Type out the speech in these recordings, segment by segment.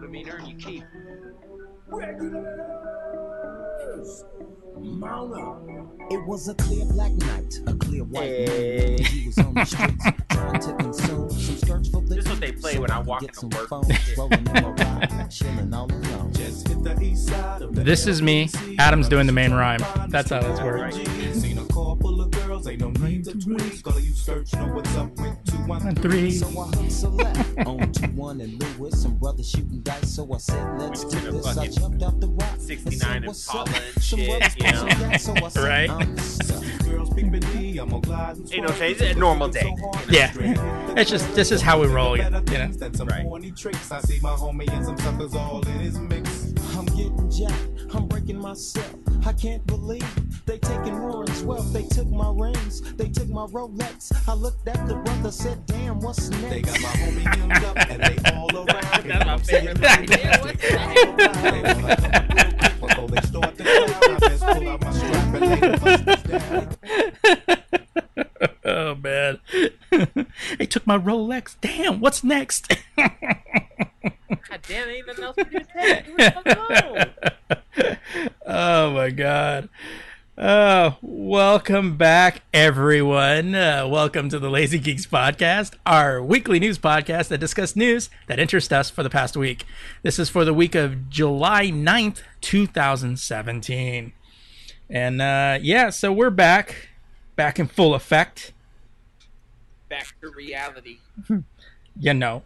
Steel if you know what I mean. Earn your keep. Regulators, mount up. It was a clear black night, a clear white Hey. moon. He was on the streets trying to consume some skirts for the This is what they play So when I walk get into some work. phones, rolling in my ride, chilling all alone. Just hit the east side of the This is me. Adam's doing the main rhyme. That's how this works. Seen a car full of girls, ain't no need to tweak. All of you search know what's up with two one One, three. So I hustle left on to one and Lewis, some brothers shooting dice. So I said, let's Went do this. I fucking jumped out the rock. 69 "What's Impala up?" and Some shit, brothers you know? pushing gas, so I said, Right. "I'm stuck." Girls peeping D, I'm gonna glide and Ain't no It's a normal day. Yeah. It's just- this is how we roll, you know? Than some Right. Horny tricks. I see my homie and some suckers all in his mix. I'm getting jacked, I'm breaking myself. I can't believe they taking Warren's wealth. They took my rings, they took my Rolex. I looked at the brother, said, damn, what's next? They got my homie hemmed up and they all around. That's my favorite thing. Yeah, what's that? Before they start to clown, I just pull out my strap and lay the busters down. Oh, man. they took my Rolex. Damn, what's next? God damn, ain't nothing else to do today. Leave me the fuck alone. oh, my God. Uh, welcome back, everyone. Uh, welcome to the Lazy Geeks Podcast, our weekly news podcast that discusses news that interest us for the past week. This is for the week of July 9th, 2017. And uh, yeah, so we're back, back in full effect. Back to reality. You know,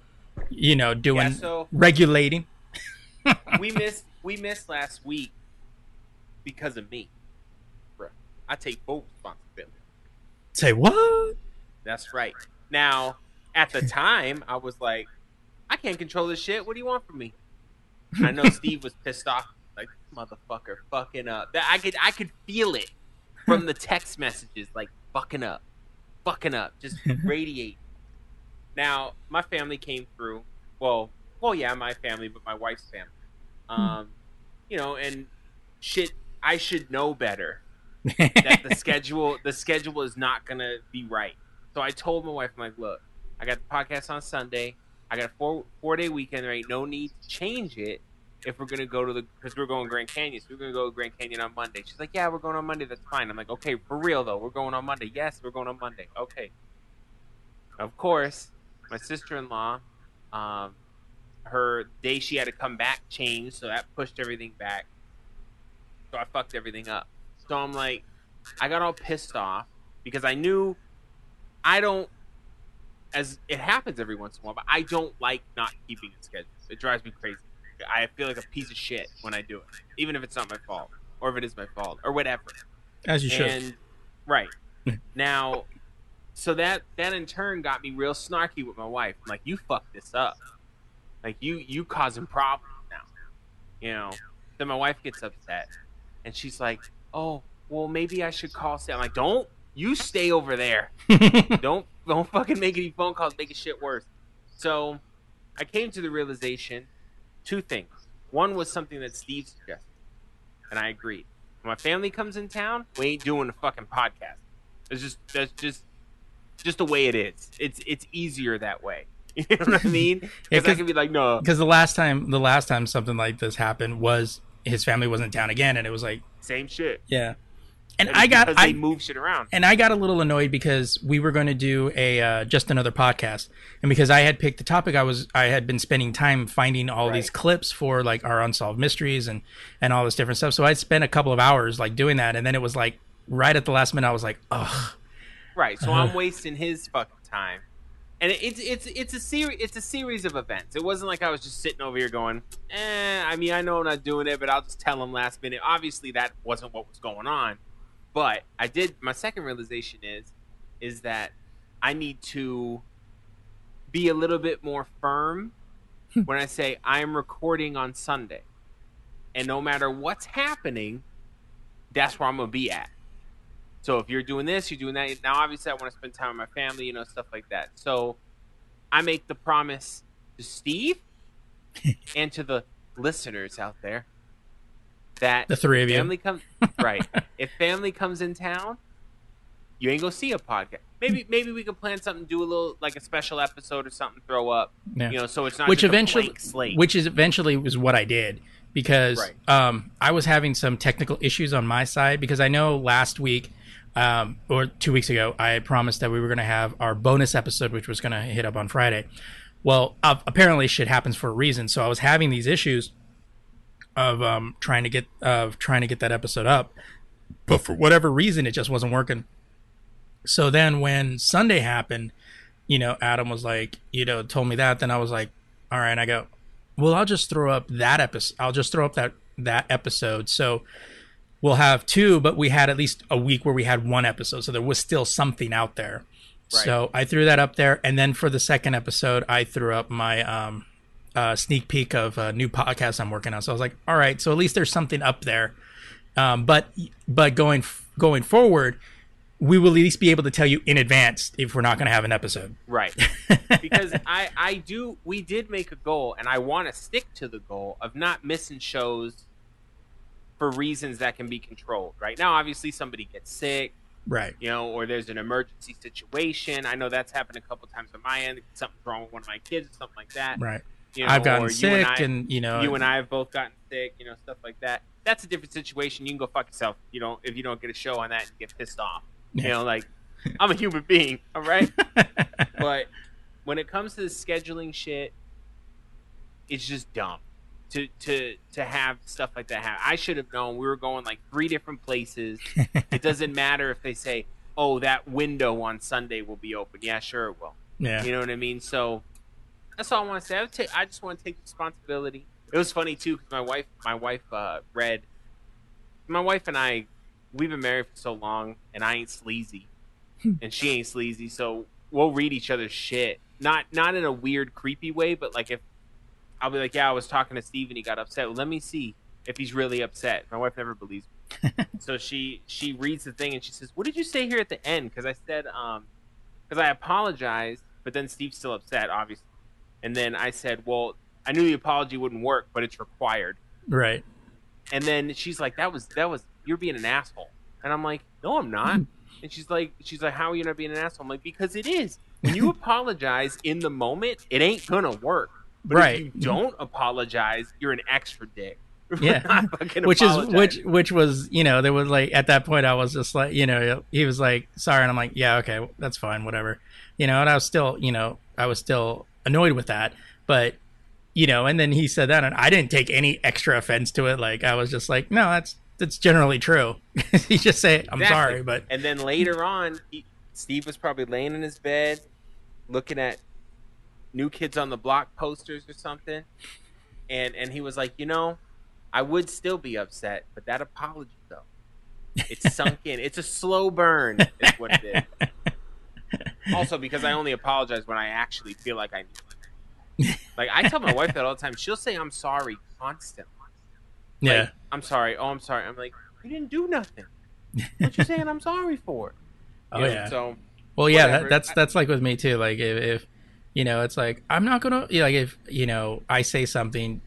you know, doing Yeah, so- regulating. We missed. We missed last week because of me. Bro, I take full responsibility. Say what? That's right. Now, at the time, I was like, I can't control this shit. What do you want from me? I know Steve was pissed off, like motherfucker, fucking up. That I could, I could feel it from the text messages, like fucking up, fucking up, just radiate. Now, my family came through. Well, well, yeah, my family, but my wife's family. Um, you know, and shit. I should know better that the schedule the schedule is not gonna be right. So I told my wife, I'm like, look, I got the podcast on Sunday. I got a four four day weekend. There ain't no need to change it if we're gonna go to the because we're going Grand Canyon. So we're gonna go to Grand Canyon on Monday. She's like, yeah, we're going on Monday. That's fine. I'm like, okay, for real though, we're going on Monday. Yes, we're going on Monday. Okay. Of course, my sister in law, um, her day she had to come back changed, so that pushed everything back. So I fucked everything up. So I'm like, I got all pissed off because I knew I don't as it happens every once in a while, but I don't like not keeping a schedule. It drives me crazy. I feel like a piece of shit when I do it, even if it's not my fault or if it is my fault or whatever. As you should. Right now, so that that in turn got me real snarky with my wife. I'm like, you fucked this up. Like you you causing problems now. You know. Then my wife gets upset, and she's like, "Oh, well, maybe I should call." Sam. I'm like, "Don't you stay over there. don't don't fucking make any phone calls, making shit worse." So, I came to the realization, two things. One was something that Steve suggested, and I agreed. When my family comes in town, we ain't doing a fucking podcast. It's just that's just just the way it is. It's it's easier that way. You know what I mean? Because I 'cause- can be like, no, because the last time the last time something like this happened was his family wasn't down again and it was like same shit. yeah and And i got i they move shit around. and i got a little annoyed because we were going to do a uh, just another podcast and because i had picked the topic i was i had been spending time finding all these clips for like our unsolved mysteries and and all this different stuff so i'd spent a couple of hours like doing that and then it was like right at the last minute i was like ugh Right. So Uh-huh. I'm wasting his fucking time. And it's it's it's a series it's a series of events. It wasn't like I was just sitting over here going, eh, I mean I know I'm not doing it, but I'll just tell him last minute. Obviously that wasn't what was going on. But I did my second realization is is that I need to be a little bit more firm when I say I am recording on Sunday. And no matter what's happening, that's where I'm gonna be at. So if you're doing this, you're doing that. Now, obviously, I want to spend time with my family, you know, stuff like that. So I make the promise to Steve and to the listeners out there that The three of you. family comes right. if family comes in town, you ain't gonna see a podcast. Maybe maybe we could plan something, do a little like a special episode or something, throw up. Yeah. You know, so it's not which eventually blank slate. which is eventually was what I did because Right. um, I was having some technical issues on my side because I know last week um, or two weeks ago I promised that we were going to have our bonus episode which was going to hit up on Friday. Well, uh, apparently shit happens for a reason. So I was having these issues of um, trying to get of trying to get that episode up, but for whatever reason it just wasn't working. So then when Sunday happened, you know, Adam was like, you know, told me that. Then I was like, all right. I go, well, I'll just throw up that episode. I'll just throw up that that episode. So we'll have two, but we had at least a week where we had one episode, so there was still something out there. Right. So I threw that up there, and then for the second episode, I threw up my um, uh, sneak peek of a new podcast I'm working on. So I was like, all right, so at least there's something up there. Um, but but going going forward, we will at least be able to tell you in advance if we're not going to have an episode. Right. because I I do we did make a goal and I want to stick to the goal of not missing shows for reasons that can be controlled. Right now obviously somebody gets sick, Right. you know, or there's an emergency situation. I know that's happened a couple times on my end. Something's wrong with one of my kids or something like that. Right. You know, I've gotten or you sick, and, I, and, you know, you and I have both gotten sick, you know, stuff like that. That's a different situation. You can go fuck yourself, you know, if you don't get a show on that and get pissed off. You know, like I'm a human being, all right? but when it comes to the scheduling shit, it's just dumb to to to have stuff like that happen. I should have known we were going like three different places. it doesn't matter if they say, "Oh, that window on Sunday will be open." Yeah, sure it will. yeah. You know what I mean? So that's all I want to say. I, would ta- I just want to take responsibility. It was funny too because my wife, my wife uh, read. My wife and I, we've been married for so long, and I ain't sleazy, and she ain't sleazy. So we'll read each other's shit. Not not in a weird, creepy way, but like if I'll be like, yeah, I was talking to Steve and he got upset. Well, let me see if he's really upset. My wife never believes me. so she she reads the thing and she says, "What did you say here at the end?" Because I said, um, because I apologized, but then Steve's still upset, obviously. And then I said, "Well, I knew the apology wouldn't work, but it's required." Right. And then she's like, "That was that was you're being an asshole." And I'm like, "No, I'm not." And she's like, "She's like, how are you not being an asshole?" I'm like, "Because it is. When you apologize in the moment, it ain't gonna work. But Right. if you don't apologize, you're an extra dick." Yeah. Which is which which was you know there was like at that point I was just like you know he was like sorry and I'm like yeah okay that's fine whatever you know and I was still you know I was still annoyed with that but you know and then he said that and I didn't take any extra offense to it like I was just like no that's that's generally true he just say I'm Exactly. sorry but And then later on, he, Steve was probably laying in his bed, looking at New Kids on the Block posters or something, and and he was like, you know, I would still be upset, but that apology though, it's sunk in. It's a slow burn. Is what it is. Also, because I only apologize when I actually feel like I need. to. Like I tell my wife that all the time. She'll say I'm sorry constantly. Yeah. I'm sorry. Oh, I'm sorry. I'm like, you didn't do nothing. What you saying? I'm sorry for. Oh, You know, yeah. So Well, yeah, that, that's that's like with me too. Like if, if you know, it's like I'm not gonna yeah, like if you know I say something.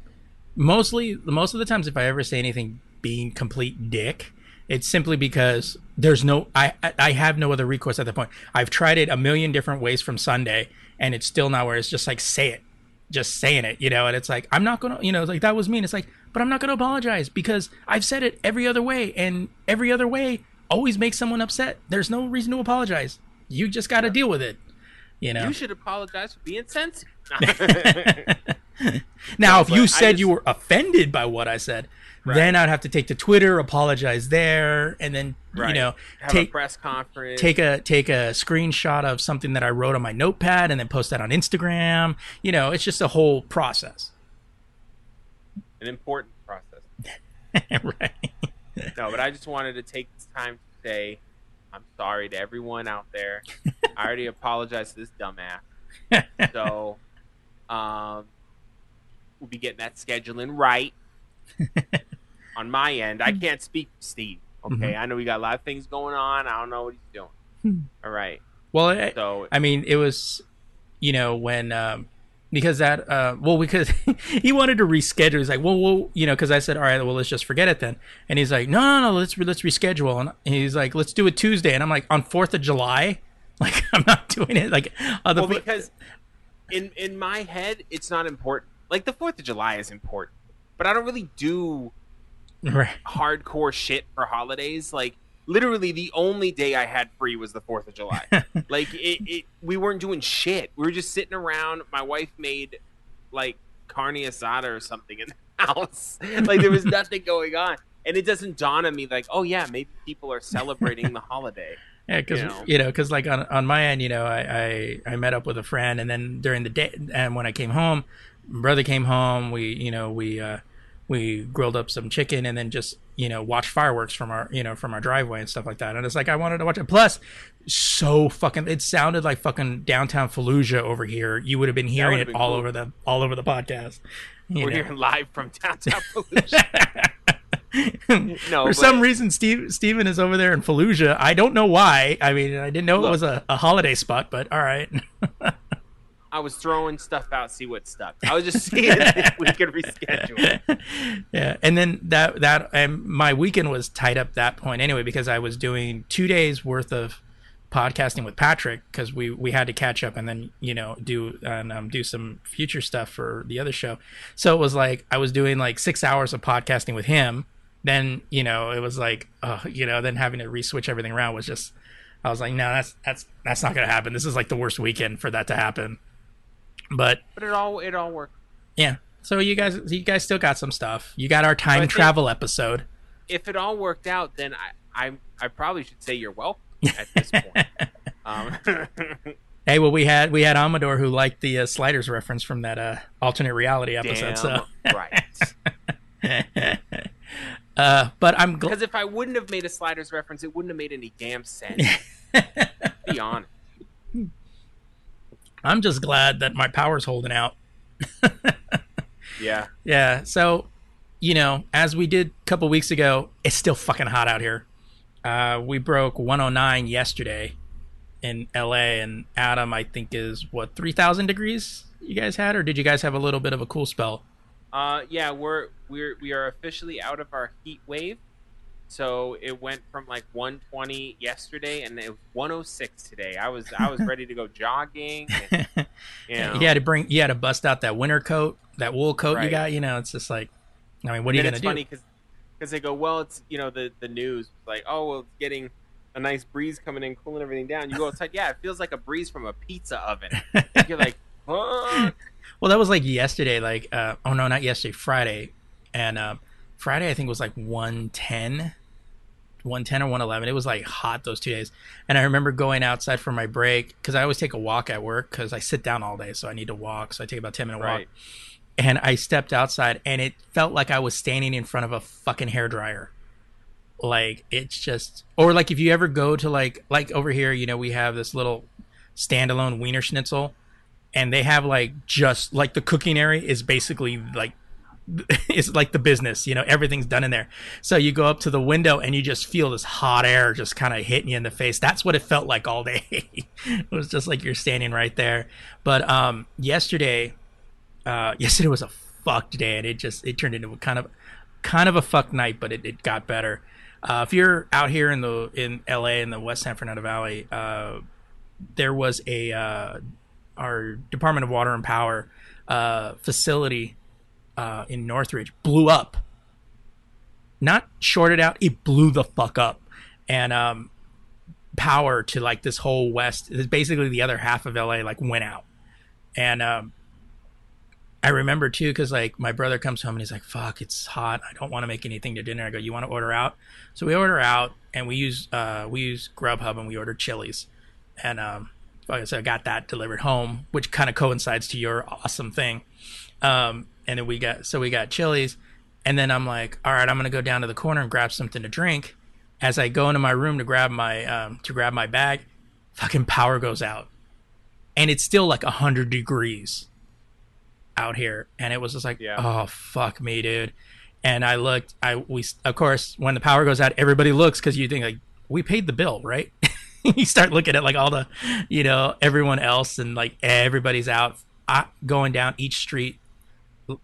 Mostly, most of the times, if I ever say anything being complete dick, it's simply because there's no I I- have no other recourse at that point. I've tried it a million different ways from Sunday, and it's still not where it's just like say it, just saying it, you know. And it's like I'm not gonna, you know, like that was mean. It's like, but I'm not gonna apologize because I've said it every other way, and every other way always makes someone upset. There's no reason to apologize. You just got to deal with it. You know. you should apologize for being sensitive. now, if you said just- you were offended by what I said, then I'd have to take to Twitter, apologize there, and then you know Have take a press conference. take a take a screenshot of something that I wrote on my notepad and then post that on Instagram. You know, it's just a whole process. an important process. right. No, but I just wanted to take this time to say I'm sorry to everyone out there. I already apologized to this dumbass. So, um, we'll be getting that scheduling right on my end. I can't speak for Steve. Okay, I know we got a lot of things going on. I don't know what he's doing. All right, Well, I, so I mean, it was, you know, when um, because that uh, well, because he wanted to reschedule. He's like, well, well, you know, because I said, all right, well, let's just forget it then. And he's like, no, no, no, let's let's reschedule. And he's like, let's do it Tuesday. And I'm like, on Fourth of July, like I'm not doing it. Like, other well because in in my head it's not important. Like the Fourth of July is important, but I don't really do right, hardcore shit for holidays. Like literally, the only day I had free was the Fourth of July. like it, it, we weren't doing shit. We were just sitting around. My wife made like carne asada or something in the house. like there was nothing going on, and it doesn't dawn on me like, oh yeah, maybe people are celebrating the holiday. yeah, because you know. you know, because like on on my end, you know, I, I I met up with a friend, and then during the day, and when I came home, my brother came home. We you know we uh we grilled up some chicken and then just you know watched fireworks from our you know from our driveway and stuff like that. And it's like i wanted to watch it. Plus so fucking it sounded like fucking downtown fallujah over here. You would have been hearing it been all cool. over the all over the podcast We're know. hearing live from downtown Fallujah. No, for but- some reason steve steven is over there in fallujah. I don't know why. I mean i didn't know it was a, a holiday spot but all right I was throwing stuff out, see what stuck. I was just seeing if we could reschedule. yeah and then that that and my weekend was tied up that point anyway because i was doing two days worth of podcasting with patrick because we we had to catch up and then you know do and um, do some future stuff for the other show so it was like i was doing like six hours of podcasting with him then you know it was like uh, you know then having to re-switch everything around was just i was like no that's that's that's not gonna happen this is like the worst weekend for that to happen but But it all it all worked. yeah. So you guys, you guys still got some stuff. You got our time travel episode. If it all worked out, then I I, I probably should say you're welcome at this point. um, Hey, well, we had we had Amador who liked the uh, sliders reference from that uh, alternate reality episode. damn So, right. uh, but I'm. Because if I wouldn't have made a sliders reference, it wouldn't have made any damn sense. Be honest. I'm just glad that my power's holding out. Yeah. Yeah. So, you know, as we did a couple weeks ago, it's still fucking hot out here. Uh, we broke 109 yesterday in LA, and Adam, I think, is what 3,000 degrees you guys had, or did you guys have a little bit of a cool spell? Uh, yeah, we're we're we are officially out of our heat wave. So it went from like 120 yesterday, and it was 106 today. I was I was ready to go jogging. And, you know, You had to bring, you had to bust out that winter coat, that wool coat you got. You know, it's just like, I mean, what are you gonna it's do? funny because they go, well, it's you know the the news like, oh, well, it's getting a nice breeze coming in, cooling everything down. You go outside, yeah, it feels like a breeze from a pizza oven. You're like, fuck. Well, that was like yesterday. Like, uh, oh no, not yesterday, Friday, and um, Friday I think was like one ten 110 or 111. It was like hot those two days. And I remember going outside for my break because I always take a walk at work because I sit down all day. So I need to walk. So I take about 10 minute walk. And I stepped outside and it felt like I was standing in front of a fucking hair dryer. Like it's just, or like if you ever go to like, like over here, you know, we have this little standalone Wiener Schnitzel and they have like just like the cooking area is basically like it's like the business, you know, everything's done in there. So you go up to the window and you just feel this hot air just kind of hitting you in the face. That's what it felt like all day. it was just like you're standing right there. But um yesterday uh yesterday was a fucked day and it just it turned into a kind of kind of a fucked night, but it, it got better. Uh, if you're out here in the in LA in the West San Fernando Valley, uh, there was a uh, our Department of Water and Power uh, facility uh, in Northridge blew up. Not shorted out, it blew the fuck up, and um, power to like this whole west, basically the other half of LA, like went out, and um, I remember too because like my brother comes home and he's like, "Fuck, it's hot. I don't want to make anything to dinner." I go, "You want to order out?" So we order out and we use uh, we use Grubhub and we order Chili's, and um, like I said, I got that delivered home, which kind of coincides to your awesome thing. Um, and then we got so we got Chili's, and then I'm like, all right, I'm gonna go down to the corner and grab something to drink. As I go into my room to grab my um, to grab my bag, fucking power goes out, and it's still like hundred degrees out here, and it was just like, Yeah. oh fuck me, dude. And I looked, I we of course when the power goes out, everybody looks because you think like we paid the bill, right? you start looking at like all the, you know, everyone else and like everybody's out, I, going down each street.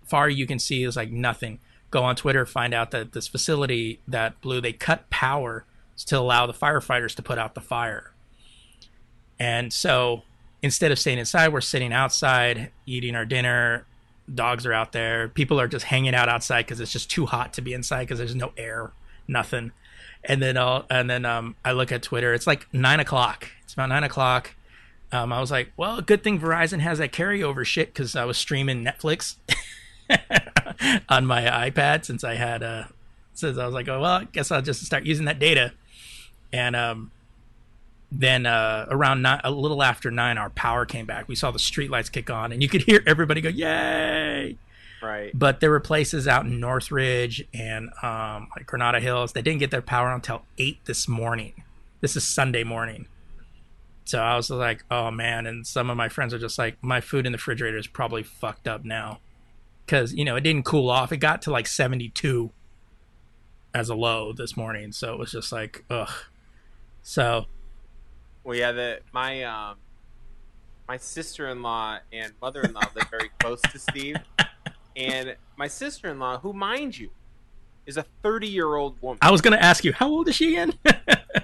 Far you can see is like nothing. Go on Twitter, find out that this facility that blew, they cut power to allow the firefighters to put out the fire. And so instead of staying inside, we're sitting outside eating our dinner. Dogs are out there. People are just hanging out outside because it's just too hot to be inside because there's no air, nothing. And then I'll, and then um, I look at Twitter. It's like nine o'clock. It's about nine o'clock. Um, I was like, well, good thing Verizon has that carryover shit because I was streaming Netflix on my iPad since I had uh since I was like, oh well, I guess I'll just start using that data. And um, then uh, around nine, a little after nine, our power came back. We saw the streetlights kick on, and you could hear everybody go, "Yay!" Right. But there were places out in Northridge and um, like Granada Hills that didn't get their power until eight this morning. This is Sunday morning. So I was like, "Oh man!" And some of my friends are just like, "My food in the refrigerator is probably fucked up now." Because you know it didn't cool off. It got to like seventy-two as a low this morning, so it was just like, ugh. So Well, yeah, the my um my sister-in-law and mother-in-law live very close to Steve, and my sister-in-law, who mind you, is a 30-year-old woman. I was gonna ask you, how old is she again?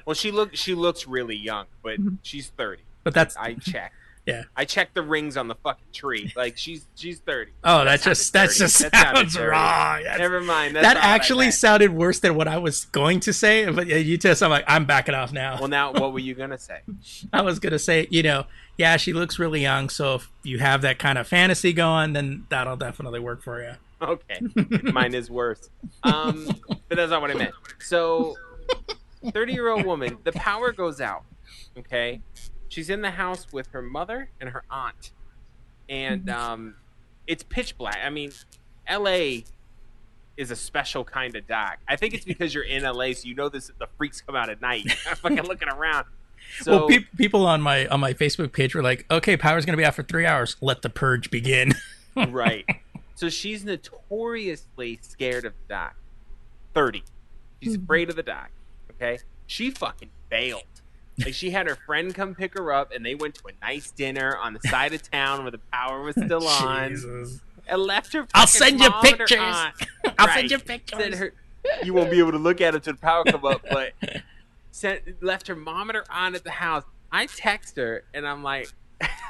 Well, she look she looks really young, but she's 30. but that's I checked. Yeah. I checked the rings on the fucking tree. Like she's she's 30. oh, that just that 30. just That sounds wrong. That's- Never mind. That not what I actually sounded worse than what I was going to say. But yeah, you just, I'm like, I'm backing off now. Well, now what were you gonna say? I was gonna say, you know, yeah, she looks really young. So if you have that kind of fantasy going, then that'll definitely work for you. Okay, mine is worse. Um, but that's not what I meant. So, thirty-year-old woman, the power goes out. Okay, she's in the house with her mother and her aunt, and um, it's pitch black. I mean, L.A. is a special kind of dark. I think it's because you're in L.A., so you know this. The freaks come out at night. I'm fucking looking around. So, well, pe- people on my on my Facebook page were like, "Okay, power's gonna be out for three hours. Let the purge begin." right. So she's notoriously scared of the dark. 30. She's afraid of the dark. Okay? She fucking bailed. Like she had her friend come pick her up and they went to a nice dinner on the side of town where the power was still on. Jesus. And left her I'll send you mom and her pictures. I'll Right. send you Sent pictures. her- you won't be able to look at it till the power come up, but sent left her mom and her aunt at the house. I text her and I'm like,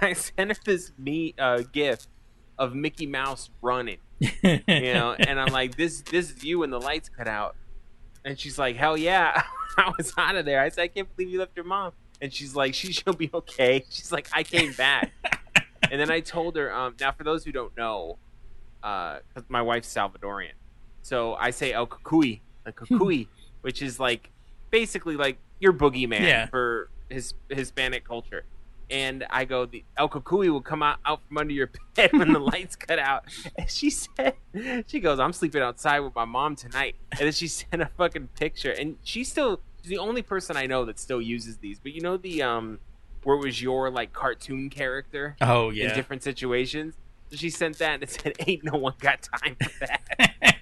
I sent her this me uh, gift of Mickey Mouse running, you know, and I'm like, this this is you when the lights cut out, and she's like, hell yeah, I was out of there. I said, I can't believe you left your mom, and she's like, she she'll be okay. She's like, I came back, and then I told her, um, now for those who don't know, uh, my wife's Salvadorian, so I say El Kukui, El Kukui, which is like basically like your boogeyman Yeah. for his Hispanic culture. And I go, the El Cucuy will come out, out from under your bed when the lights cut out. And she said, she goes, I'm sleeping outside with my mom tonight. And then she sent a fucking picture. And she's still she's the only person I know that still uses these. But you know the um where it was your like cartoon character Oh yeah, in different situations. So she sent that and it said, "Ain't no one got time for that."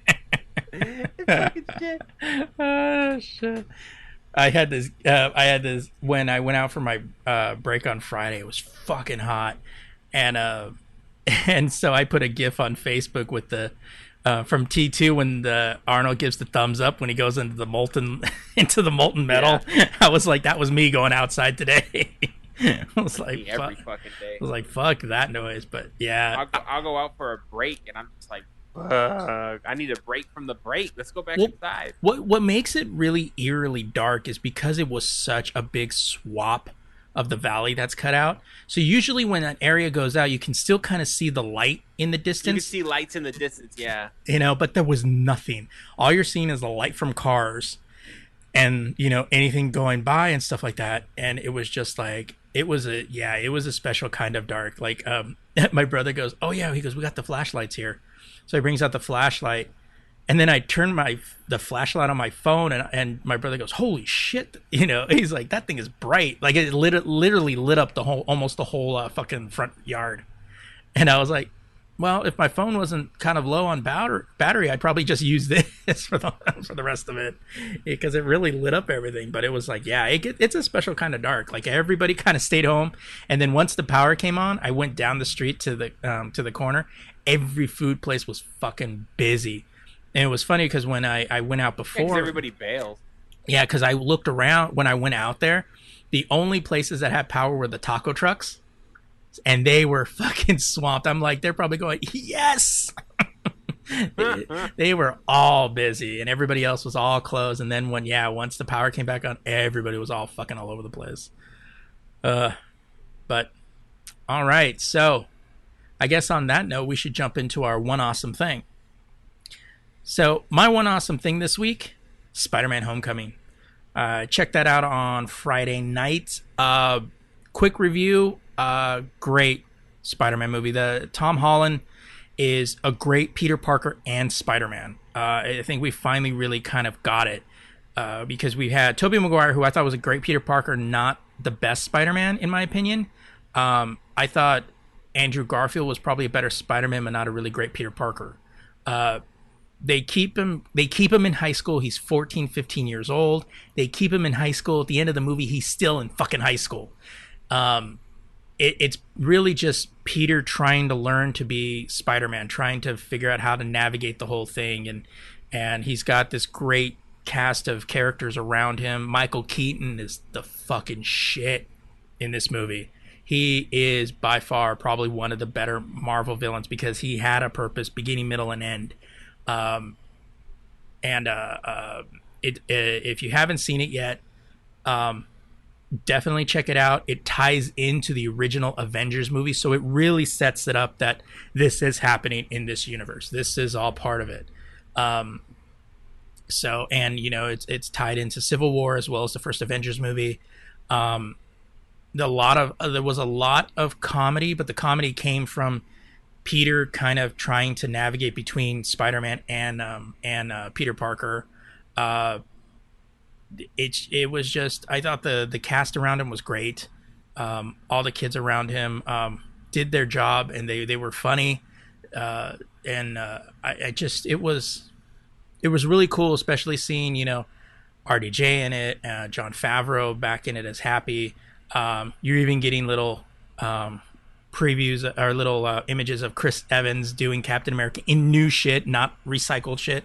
Fucking shit. oh shit. I had this. Uh, I had this when I went out for my uh, break on Friday. It was fucking hot, and uh, and so I put a GIF on Facebook with the uh, from T two when the Arnold gives the thumbs up when he goes into the molten into the molten metal. I was like, that was me going outside today. I was like, Every fuck. fucking day. I was like, fuck that noise. But yeah, I'll go, I'll go out for a break and I'm just like, I need a break from the break. Let's go back Well- inside. What what makes it really eerily dark is because it was such a big swap of the valley that's cut out. So usually when an area goes out, you can still kind of see the light in the distance. You can see lights in the distance. Yeah, you know, but there was nothing. All you're seeing is the light from cars and, you know, anything going by and stuff like that. And it was just like it was a yeah, it was a special kind of dark. Like um my brother goes, "Oh yeah," he goes, "We got the flashlights here." So he brings out the flashlight and then I turn my the flashlight on my phone, and and my brother goes, "Holy shit!" You know, he's like, "That thing is bright! Like it lit literally lit up the whole almost the whole uh, fucking front yard." And I was like, "Well, if my phone wasn't kind of low on batter- battery, I'd probably just use this for the for the rest of it because it really lit up everything." But it was like, yeah, it get, it's a special kind of dark. Like everybody kind of stayed home, and then once the power came on, I went down the street to the um, to the corner. Every food place was fucking busy. And it was funny because when I, I went out before, everybody bailed. yeah, because I looked around when I went out there, the only places that had power were the taco trucks, and they were fucking swamped. I'm like, they're probably going, yes. they, they were all busy, and everybody else was all closed. And then when yeah, once the power came back on, everybody was all fucking all over the place. Uh, but all right, so I guess on that note, we should jump into our one awesome thing. So, my one awesome thing this week Spider Man Homecoming. Uh, check that out on Friday night. Uh, quick review uh, great Spider Man movie. The Tom Holland is a great Peter Parker and Spider Man. Uh, I think we finally really kind of got it uh, because we had Tobey Maguire, who I thought was a great Peter Parker, not the best Spider Man, in my opinion. Um, I thought Andrew Garfield was probably a better Spider Man, but not a really great Peter Parker. Uh, they keep him they keep him in high school. He's 14 15 years old. They keep him in high school. At the end of the movie he's still in fucking high school. Um it, it's really just peter trying to learn to be spider-man trying to figure out how to navigate the whole thing. And and he's got this great cast of characters around him. Michael keaton is the fucking shit in this movie he is by far probably one of the better marvel villains because he had a purpose beginning middle and end um, and uh, uh, it, uh, if you haven't seen it yet, um, definitely check it out. It ties into the original Avengers movie, so it really sets it up that this is happening in this universe. This is all part of it. Um, so, and you know, it's it's tied into Civil War as well as the first Avengers movie. Um, a lot of uh, there was a lot of comedy, but the comedy came from Peter kind of trying to navigate between Spider-Man and um, and uh, Peter Parker. Uh, it it was just I thought the the cast around him was great. Um, all the kids around him um, did their job and they they were funny. Uh, and uh, I, I just it was it was really cool, especially seeing you know RDJ in it, uh, John Favreau back in it as Happy. Um, you're even getting little um, previews or little uh, images of Chris Evans doing Captain America in new shit, not recycled shit.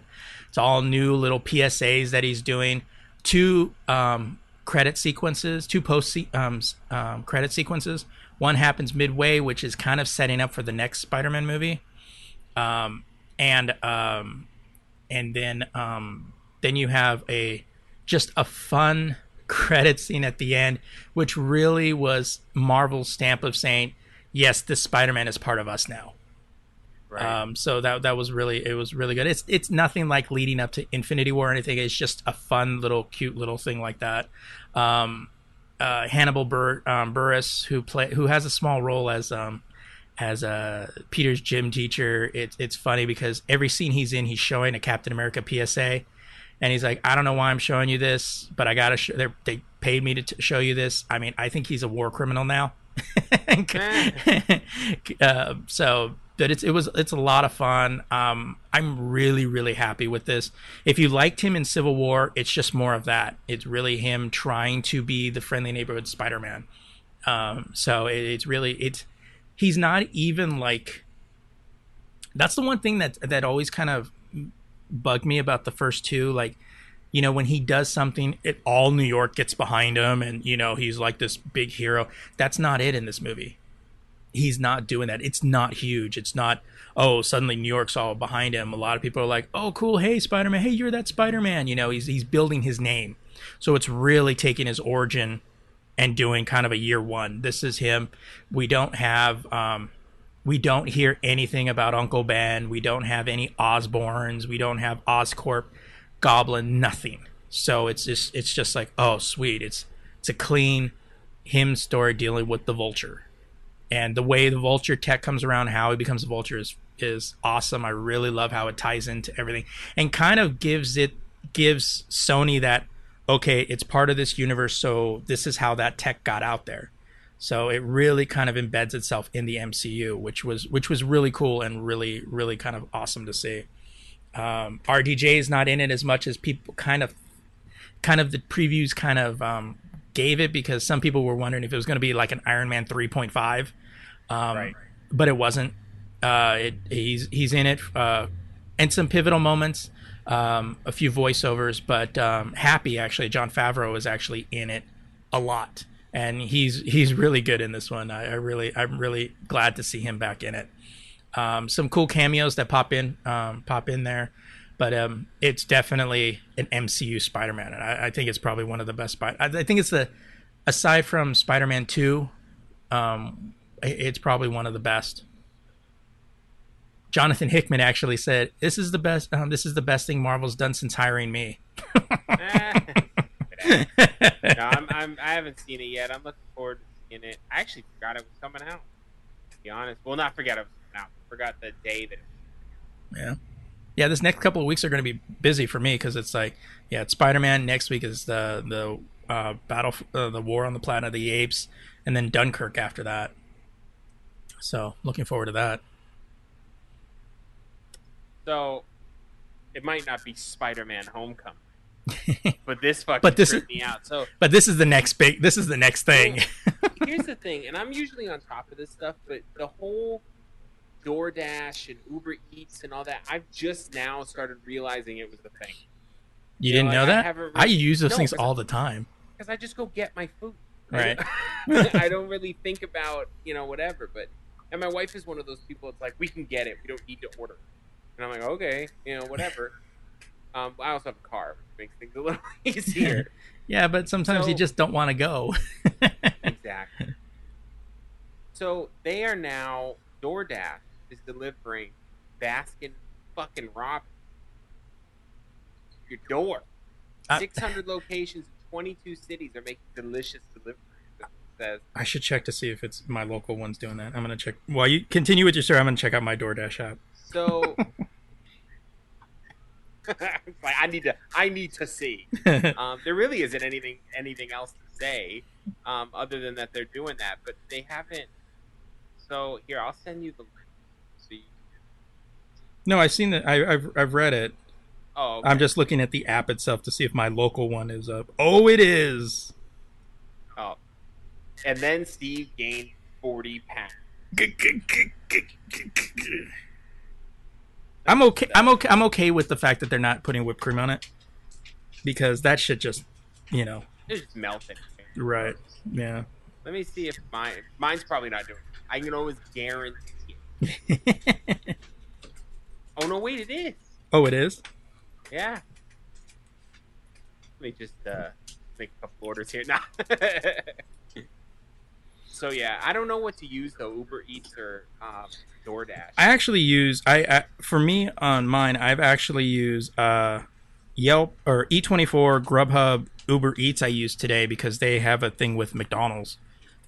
It's all new little PSAs that he's doing. Two um, credit sequences, two post se- um, um, credit sequences. One happens midway, which is kind of setting up for the next Spider-Man movie. Um, and um, and then um, then you have a just a fun credit scene at the end, which really was Marvel's stamp of saying, "Yes, this Spider-Man is part of us now." Right. Um, so that that was really it was really good. It's it's nothing like leading up to Infinity War or anything. It's just a fun little cute little thing like that. Um, uh, Hannibal Bur- um, Burris who play who has a small role as um, as uh, Peter's gym teacher. It's it's funny because every scene he's in, he's showing a Captain America PSA, and he's like, I don't know why I'm showing you this, but I gotta. Sh- they paid me to t- show you this. I mean, I think he's a war criminal now. uh, so but it's it was it's a lot of fun. Um, I'm really really happy with this. If you liked him in Civil War, it's just more of that. It's really him trying to be the friendly neighborhood Spider-Man. Um, so it, it's really it's he's not even like that's the one thing that that always kind of bugged me about the first two like you know when he does something it all new york gets behind him and you know he's like this big hero. That's not it in this movie. He's not doing that. It's not huge. It's not oh suddenly new york's all behind him. A lot of people are like oh cool. Hey spider-man. Hey you're that spider-man. You know he's he's building his name. So it's really taking his origin and doing kind of a year one. This is him. We don't have um we don't hear anything about Uncle Ben. We don't have any Osborns. We don't have Oscorp, Goblin, nothing. So it's just it's just like oh sweet. It's it's a clean him story dealing with the Vulture, and the way the Vulture tech comes around, how he becomes a Vulture is is awesome. I really love how it ties into everything and kind of gives it gives Sony that okay, it's part of this universe, so this is how that tech got out there. So it really kind of embeds itself in the MCU, which was which was really cool and really really kind of awesome to see. Um, RDJ is not in it as much as people kind of kind of the previews kind of um, gave it because some people were wondering if it was going to be like an Iron Man 3.5, um, Right. but it wasn't. Uh, it, he's he's in it uh, and some pivotal moments, um, a few voiceovers, but um, Happy actually John Favreau is actually in it a lot, and he's he's really good in this one. I, I really I'm really glad to see him back in it. Um, some cool cameos that pop in um, pop in there, but um, it's definitely an MCU Spider-Man, and I, I think it's probably one of the best. Spider- I, I think it's the aside from Spider-Man Two, um, it's probably one of the best. Jonathan Hickman actually said, "This is the best. Um, this is the best thing Marvel's done since hiring me." no, I'm, I'm, I haven't seen it yet. I'm looking forward to seeing it. I actually forgot it was coming out. To be honest, well, not forget it was coming out. Forgot the day that. It Yeah. Yeah, this next couple of weeks are going to be busy for me because it's like, yeah, it's Spider Man. Next week is the the uh, battle, uh, the war on the planet of the apes, and then Dunkirk after that. So looking forward to that. So, it might not be Spider-Man: Homecoming, but this fucking But this is- me out. So But this is the next big. This is the next thing. here's the thing, and I'm usually on top of this stuff, but the whole DoorDash and Uber Eats and all that, I've just now started realizing it was the thing. You Yeah, didn't like, know I that? haven't I use those No, things all the time. because I just go get my food. Right. I don't really think about you know whatever, but and my wife is one of those people. It's like we can get it, we don't need to order, and I'm like okay, you know whatever. Um, I also have a car, which makes things a little easier. Yeah, but sometimes you just don't want to go. exactly. So they are now DoorDash is delivering Baskin fucking Robbins your door. I- 600 locations in 22 cities are making delicious deliveries. Says I should check to see if it's my local one's doing that. I'm gonna check. While you continue with your story, I'm gonna check out my DoorDash app. so. Like I need to, I need to see. Um, there really isn't anything, anything else to say, um, other than that they're doing that. But they haven't. So here, I'll send you the link. So you, no, I've seen that. I, I've I've read it. oh, okay. I'm just looking at the app itself to see if my local one is up. Oh, it is. Oh. And then Steve gained 40 pounds. I'm okay. I'm okay. I'm okay with the fact that they're not putting whipped cream on it because that shit just, you know, It's just melting. right? Yeah. Let me see if mine. Mine's probably not doing it. I can always guarantee it. Oh, no, wait, it is. oh, it is. Yeah. Let me just uh, make a couple orders here. Nah. So yeah, I don't know what to use though, Uber Eats or um, DoorDash. I actually use I, I for me on mine. I've actually used uh, Yelp or E24, Grubhub, Uber Eats. I use today because they have a thing with McDonald's.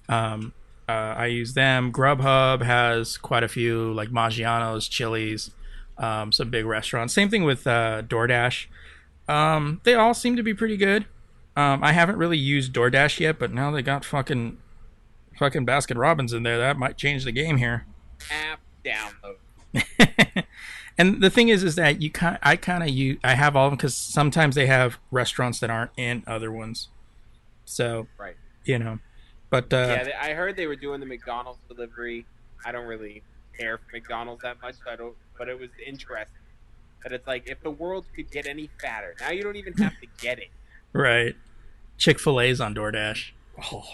Um, uh, I use them. Grubhub has quite a few like Maggiano's, Chili's, um, some big restaurants. Same thing with uh, DoorDash. Um, they all seem to be pretty good. Um, I haven't really used DoorDash yet, but now they got fucking fucking Baskin Robbins in there. That might change the game here. App download. and the thing is, is that you kind, I kind of you, I have all of them because sometimes they have restaurants that aren't in other ones. So Right. you know, but uh, yeah, I heard they were doing the McDonald's delivery. I don't really care for McDonald's that much, so I don't. But it was interesting that it's like if the world could get any fatter, now you don't even have to get it. right, Chick Fil A's on DoorDash. Oh,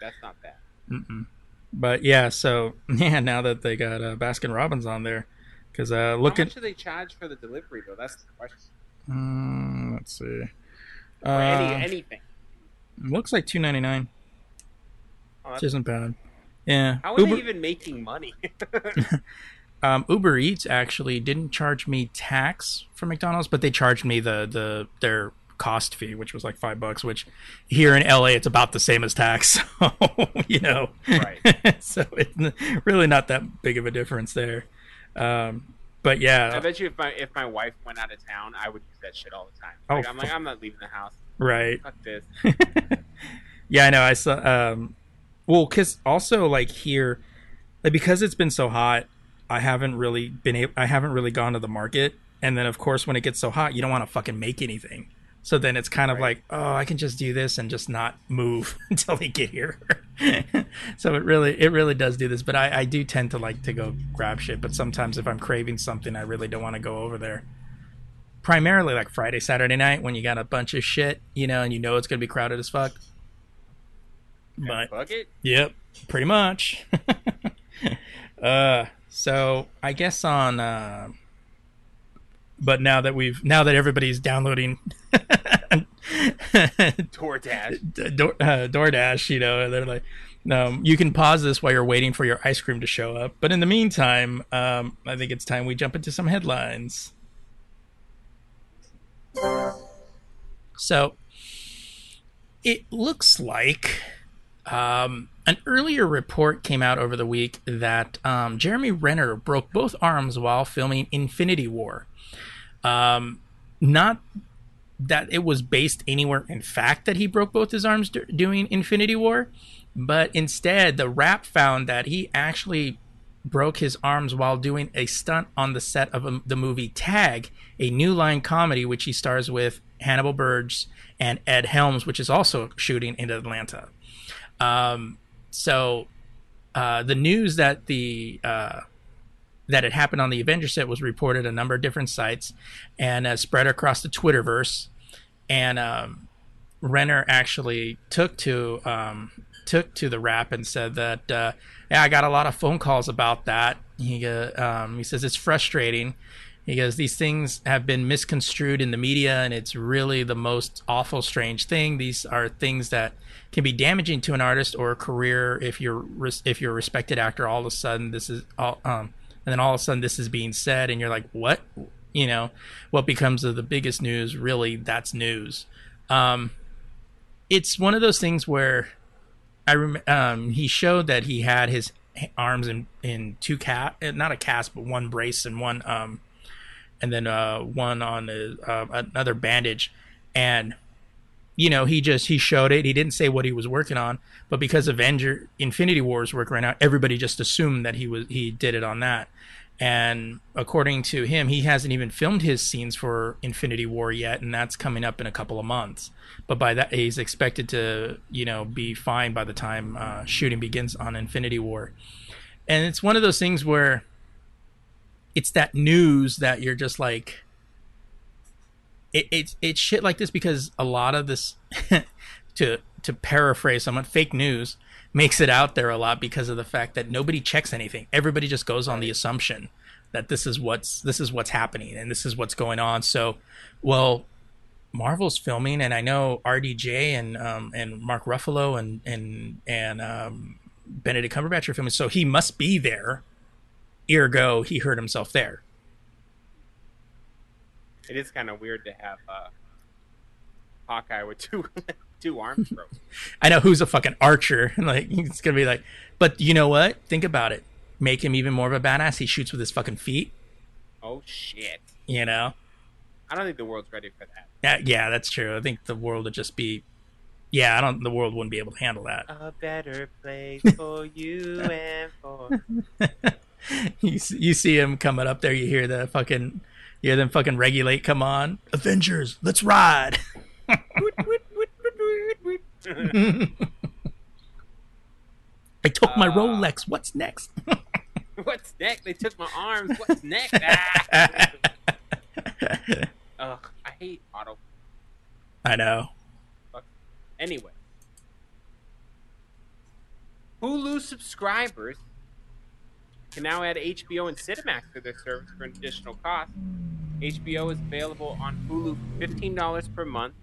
That's not bad. mm-mm. but yeah, so yeah, now that they got uh, Baskin Robbins on there, because uh, How looking, much do they charge for the delivery though? That's the question. Mm, let's see, Or any uh, anything. looks like two ninety nine, Oh, which isn't bad. Yeah, how are Uber, they even making money? um, Uber Eats actually didn't charge me tax for McDonald's, but they charged me the the their cost fee, which was like five bucks. Which here in LA, it's about the same as tax. So you know, Right. so it's really not that big of a difference there. Um, but yeah, I bet you if my if my wife went out of town, I would use that shit all the time. Oh, I'm like. I'm not leaving the house. right. Fuck this. yeah, I know. I saw. Um, well, because also like here, like because it's been so hot, I haven't really been able. I haven't really gone to the market, and then of course when it gets so hot, you don't want to fucking make anything. So then it's kind of Right. like, oh, I can just do this and just not move until they get here. so it really, it really does do this. But I, I do tend to like to go grab shit. But sometimes if I'm craving something, I really don't want to go over there. Primarily like Friday, Saturday night when you got a bunch of shit, you know, and you know it's gonna be crowded as fuck. But Fuck it. Yep, pretty much. uh, so I guess on. Uh, but now that we've now that everybody's downloading DoorDash. Door, uh, DoorDash, you know, they're like, um, you can pause this while you're waiting for your ice cream to show up. But in the meantime, um, I think it's time we jump into some headlines. So it looks like um, an earlier report came out over the week that um, Jeremy Renner broke both arms while filming Infinity War. Um, not that it was based anywhere in fact that he broke both his arms d- doing Infinity War, but instead TheWrap found that he actually broke his arms while doing a stunt on the set of a, the movie Tag, a new line comedy which he stars with Hannibal Buress and Ed Helms, which is also shooting in Atlanta. Um, so uh, the news that the uh, that it happened on the Avengers set was reported a number of different sites and uh, spread across the Twitterverse. And um, Renner actually took to um, took to TheWrap and said that uh, yeah, I got a lot of phone calls about that. He uh, um, he says it's frustrating. He goes, these things have been misconstrued in the media, and it's really the most awful, strange thing. These are things that can be damaging to an artist or a career if you're if you're a respected actor. All of a sudden, this is all, um, and then all of a sudden, this is being said, and you're like, what? You know, what becomes of the biggest news? Really, that's news. Um, it's one of those things where I rem- um, he showed that he had his arms in in two cast, not a cast, but one brace and one um, and then uh, one on a, uh, another bandage, and you know he just he showed it. He didn't say what he was working on, but because Avenger Infinity War is working right now, everybody just assumed that he was he did it on that. And according to him, he hasn't even filmed his scenes for Infinity War yet, and that's coming up in a couple of months. But by that, he's expected to, you know, be fine by the time uh, shooting begins on Infinity War. And it's one of those things where it's that news that you're just like, it, it's it's shit like this because a lot of this, to to paraphrase someone, fake news makes it out there a lot because of the fact that nobody checks anything. Everybody just goes on the assumption that this is what's this is what's happening and this is what's going on. So, well, Marvel's filming, and I know RDJ and um, and Mark Ruffalo and and and um, Benedict Cumberbatch are filming, so he must be there. Ergo, he hurt himself there. It is kind of weird to have uh, Hawkeye with two two arms broken. I know who's a fucking archer. Like he's gonna be like, but you know what? Think about it. Make him even more of a badass. He shoots with his fucking feet. oh shit! You know. I don't think the world's ready for that. Yeah, yeah, that's true. I think the world would just be. Yeah, I don't. The world wouldn't be able to handle that. A better place for you and for you, you see him coming up there. You hear the fucking. You hear them fucking regulate. Come on, Avengers, let's ride. I took my Uh. Rolex. What's next? What's next? They took my arms. What's next? Ah! Ugh, I hate auto. I know. Anyway, Hulu subscribers can now add HBO and Cinemax to their service for an additional cost. HBO is available on Hulu for fifteen dollars per month,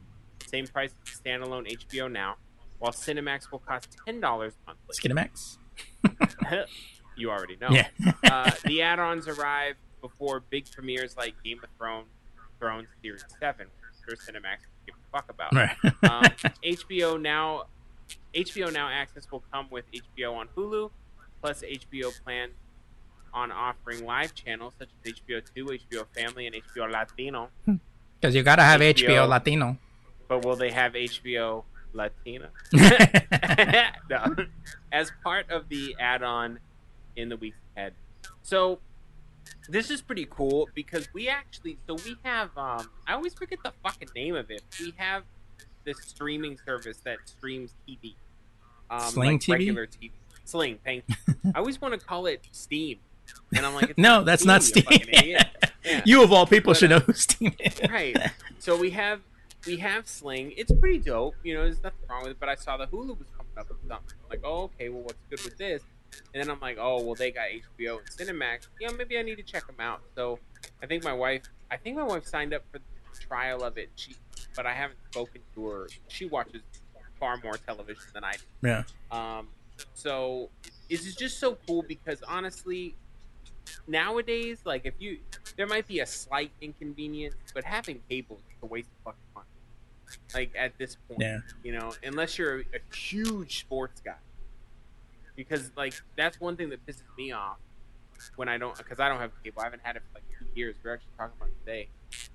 same price as standalone HBO now, while Cinemax will cost ten dollars monthly. Cinemax? you already know. Yeah. uh, the add-ons arrive before big premieres like Game of Thrones, Thrones Series Seven, which sure Cinemax can give a fuck about. right. Um, HBO now, HBO Now access will come with HBO on Hulu, plus HBO plans on offering live channels such as HBO Two, HBO Family, and HBO Latino. Because you gotta have HBO. HBO, Latino. But will they have HBO Latina? no. As part of the add-on in the week ahead. So this is pretty cool because we actually so we have um I always forget the fucking name of it. We have this streaming service that streams TV. Um, Sling like TV? regular TV. Sling, thank you. I always want to call it Steam. And I'm like, No, that's not you Steam. idiot. Yeah. You of all people But, should uh, know who Steam is. right. So we have we have Sling. It's pretty dope. You know, there's nothing wrong with it. But I saw the Hulu was coming up with something. I'm like, oh, okay. Well, what's good with this? And then I'm like, oh, well, they got HBO and Cinemax. You know, maybe I need to check them out. So I think my wife, I think my wife signed up for the trial of it. She, but I haven't spoken to her. She watches far more television than I do. Yeah. Um, so it's just so cool because honestly, nowadays, like if you, there might be a slight inconvenience, but having cable is a waste of fucking money. Like at this point, Yeah. you know, unless you're a, a huge sports guy, because like that's one thing that pisses me off when I don't, because I don't have cable. I haven't had it for like two years. We're actually talking about it today,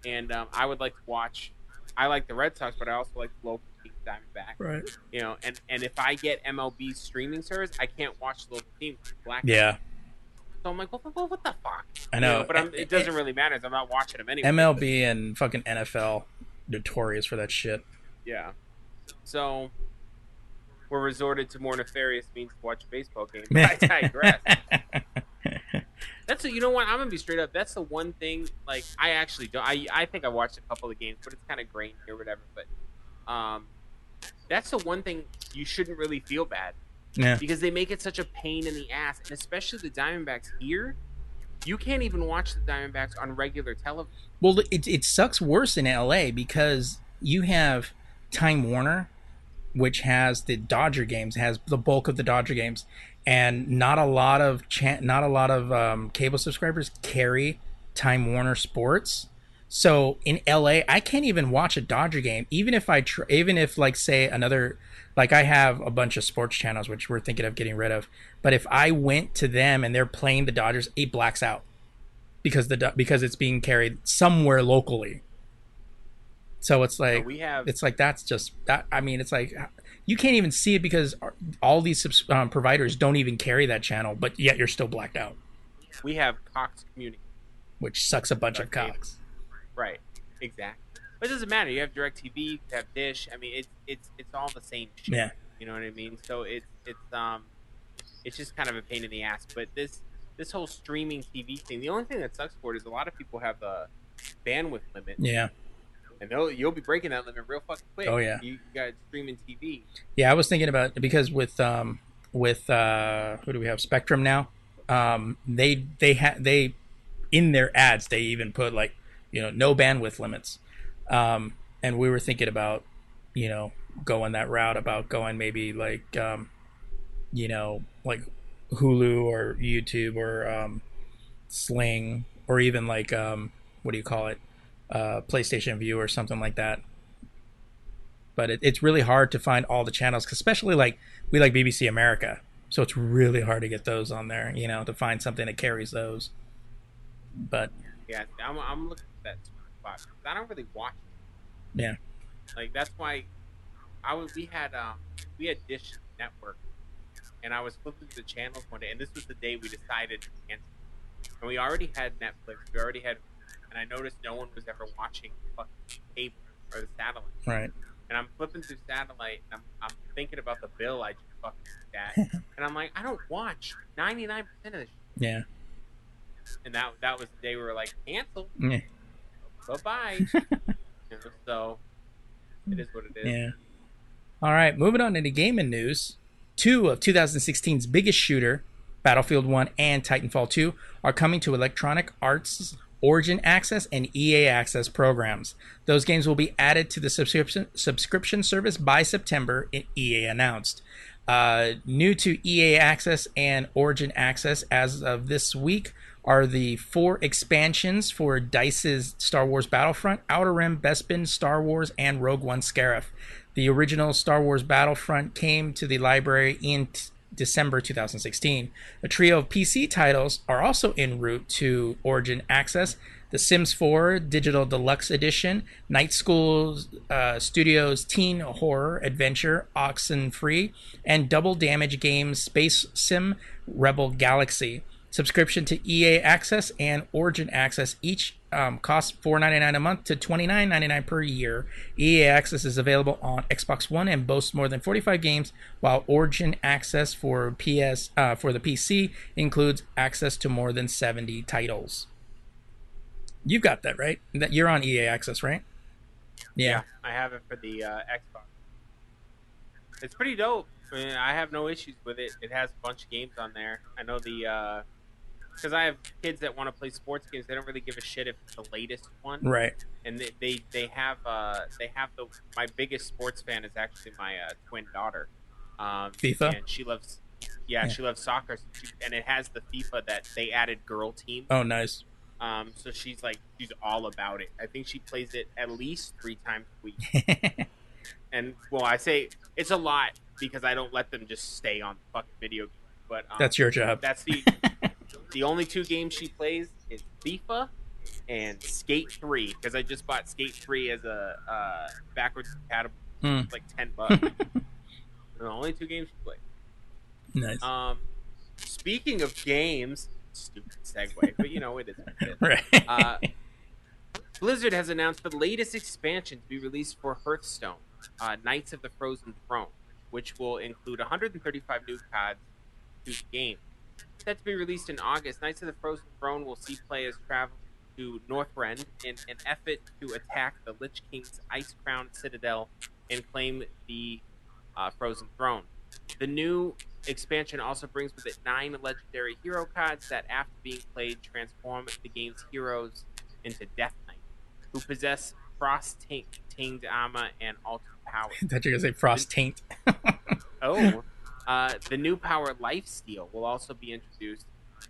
and um, I would like to watch. I like the Red Sox, but I also like the local team Diamondback Right. you know, and and if I get MLB streaming service, I can't watch the local team black. Yeah. So I'm like, what, what, what the fuck? I You know. but I'm, it doesn't really matter. I'm not watching them anyway. MLB and fucking NFL notorious for that shit. Yeah. So we're resorted to more nefarious means to watch baseball game. I digress. That's a, you know what I'm gonna be straight up. That's the one thing. Like I actually don't. I I think I watched a couple of games, but it's kind of grainy or whatever. But um, that's the one thing you shouldn't really feel bad yeah. because they make it such a pain in the ass, and especially the Diamondbacks here. You can't even watch the Diamondbacks on regular television. Well, it it sucks worse in LA because you have Time Warner, which has the Dodger games, has the bulk of the Dodger games, and not a lot of cha- not a lot of um, cable subscribers carry Time Warner Sports. So in LA, I can't even watch a Dodger game, even if I tr- even if like say another like I have a bunch of sports channels which we're thinking of getting rid of. But if I went to them and they're playing the Dodgers, it blacks out because the because it's being carried somewhere locally. So it's like we have it's like that's just that. I mean, it's like you can't even see it because all these um, providers don't even carry that channel, but yet you're still blacked out, we have Cox Community. which sucks a bunch of cocks. Right. Exactly. But it doesn't matter. You have DirecTV, you have Dish. I mean, it's it's it's all the same shit. Yeah. You know what I mean? So it's it's um, it's just kind of a pain in the ass. But this this whole streaming TV thing, the only thing that sucks for it is a lot of people have a bandwidth limit, Yeah, and they'll, you'll be breaking that limit real fucking quick. Oh, yeah. You, got streaming TV. yeah. I was thinking about because with um with uh who do we have Spectrum now? Um, they they had they in their ads they even put like you know no bandwidth limits. Um, and we were thinking about, you know, going that route about going maybe like, um, you know, like Hulu or YouTube or um, Sling or even like um, what do you call it, uh, PlayStation Vue or something like that. But it, it's really hard to find all the channels, especially like we like BBC America, so it's really hard to get those on there. You know, to find something that carries those. But Yeah, I'm, I'm looking at that I don't really watch. It. yeah, Like that's why I was. We had um we had Dish Network, and I was flipping through the channels one day, and this was the day we decided to cancel. And we already had Netflix. We already had, and I noticed no one was ever watching fucking cable or the satellite. right. And I'm flipping through satellite, and I'm, I'm thinking about the bill I just fucking looked at, and I'm like, I don't watch 99% of this. Shit. Yeah. And that that was the day we were like, cancel, Yeah. Bye bye. you know, so it is what it is. Yeah. All right, moving on into gaming news. Two of 2016's biggest shooter, Battlefield 1 and Titanfall 2, are coming to Electronic Arts Origin Access and EA Access programs. Those games will be added to the subscription subscription service by September, EA announced. Uh, new to EA Access and Origin Access as of this week are the four expansions for Dice's Star Wars Battlefront, Outer Rim, Bespin, Star Wars, and Rogue One Scarif. The original Star Wars Battlefront came to the library in t- December 2016. A trio of PC titles are also en route to Origin Access. The Sims 4 Digital Deluxe Edition, Night School uh, Studios Teen Horror Adventure Oxenfree, and Double Damage Games Space Sim Rebel Galaxy. Subscription to EA Access and Origin Access each um, costs $4.99 a month to $29.99 per year. EA Access is available on Xbox One and boasts more than 45 games, while Origin Access for PS uh, for the PC includes access to more than 70 titles. You've got that right? That you're on EA Access, right? Yeah. I have it for the uh, Xbox. It's pretty dope. I mean, I have no issues with it. It has a bunch of games on there. I know the because I have kids that want to play sports games. They don't really give a shit if it's the latest one. Right. And they they, they have uh they have the my biggest sports fan is actually my uh, twin daughter. Um, FIFA? And she loves. Yeah, Yeah. she loves soccer, so she- and it has the FIFA that they added girl team. Oh, nice. Um, so she's like, she's all about it. I think she plays it at least three times a week. and well, I say it's a lot because I don't let them just stay on fucking video games. But um, That's your job. That's the the only two games she plays is FIFA and Skate Three because I just bought Skate Three as a uh, backwards compatible, Hmm. Like ten bucks. the only two games she plays. Nice. Um, speaking of games, stupid segue, but you know it is. what it is. right. Uh, Blizzard has announced the latest expansion to be released for Hearthstone, uh, Knights of the Frozen Throne, which will include 135 new cards to the game. Set to be released in August, Knights of the Frozen Throne will see players travel to Northrend in an effort to attack the Lich King's Ice Crown Citadel and claim the uh, Frozen Throne. The new expansion also brings with it nine legendary hero cards that, after being played, transform the game's heroes into Death Knight, who possess frost taint, tamed armor and ultimate power. I thought you were gonna say Frost Taint. Oh, uh, the new power Life Steal will also be introduced,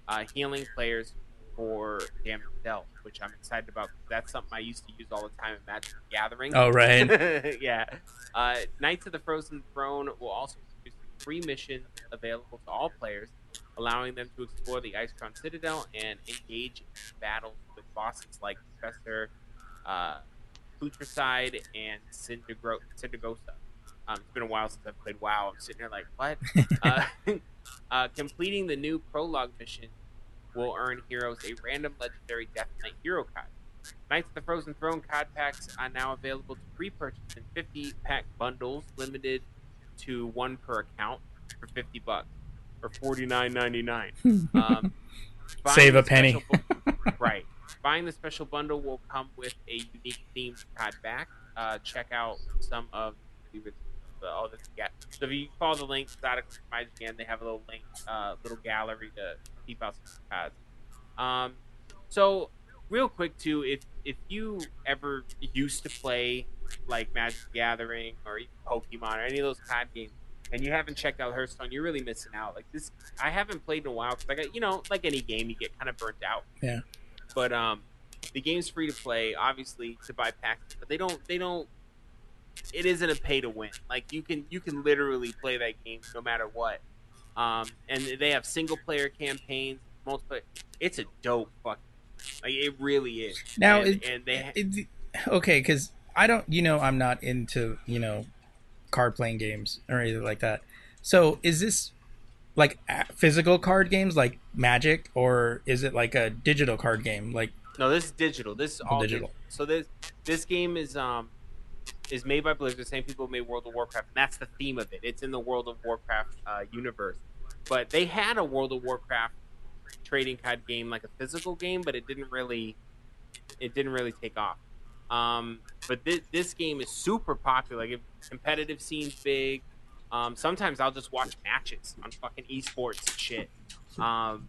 uh, healing players for damage dealt, which I'm excited about. That's something I used to use all the time in Magic the Gathering. oh, right. yeah. Uh, Knights of the Frozen Throne will also introduce free missions available to all players, allowing them to explore the Icecrown Citadel and engage in battles with bosses like Professor uh, Putricide and Cindergro- Sindragosa. Um, it's been a while since I've played WoW. I'm sitting there like, what? uh, uh, completing the new prologue mission will earn heroes a random legendary Death Knight hero card. Knights of the Frozen Throne card packs are now available to pre-purchase in 50 pack bundles, limited to one per account for 50 bucks or 49.99. Um, Save a penny. bu- right. Buying the special bundle will come with a unique themed card back. Uh, check out some of the the- all this yeah. So if you follow the link, from IGN, they have a little link, uh, little gallery to keep out some cards. Um, so real quick too, if if you ever used to play like Magic Gathering or even Pokemon or any of those card games, and you haven't checked out Hearthstone, you're really missing out. Like this, I haven't played in a while because I got you know like any game, you get kind of burnt out. Yeah. But um, the game's free to play, obviously to buy packs, but they don't they don't. It isn't a pay to win. Like you can you can literally play that game no matter what. Um, and they have single player campaigns, multiplayer. It's a dope fucking. Like it really is. Now, and, it- and they ha- It- okay, because I don't, you know, I'm not into, you know, card playing games or anything like that. So is this like physical card games like Magic, or is it like a digital card game? Like, No, this is digital. This is all digital. digital. So this this game is um is made by Blizzard, the same people who made World of Warcraft, and that's the theme of it. It's in the World of Warcraft uh, universe. But they had a World of Warcraft trading card game, like a physical game, but it didn't really it didn't really take off. Um, but this this game is super popular. Like, if competitive scene's big. Um, sometimes I'll just watch matches on fucking esports and shit. Um,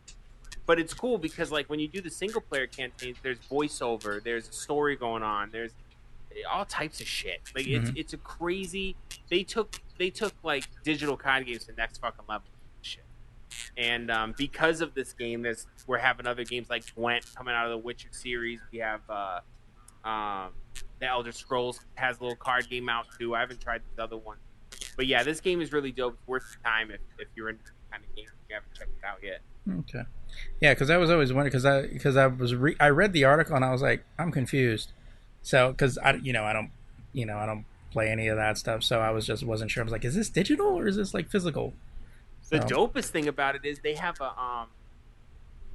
but it's cool because like when you do the single player campaigns, there's voiceover, there's a story going on, there's all types of shit. Like it's it's a crazy. They took they took like digital card games to the next fucking level. Shit. And um, because of this game, there's we're having other games like Gwent coming out of the Witcher series. We have uh, um, the Elder Scrolls has a little card game out too. I haven't tried this other one, but yeah, this game is really dope. It's worth the time if, if you're into this kind of game. You haven't checked it out yet. okay, yeah, because I was always wondering because I because I was re- I read the article and I was like, I'm confused. So because I you know I don't you know I don't play any of that stuff, so I was just wasn't sure. I was like, is this digital or is this like physical? The So- dopest thing about it is they have a um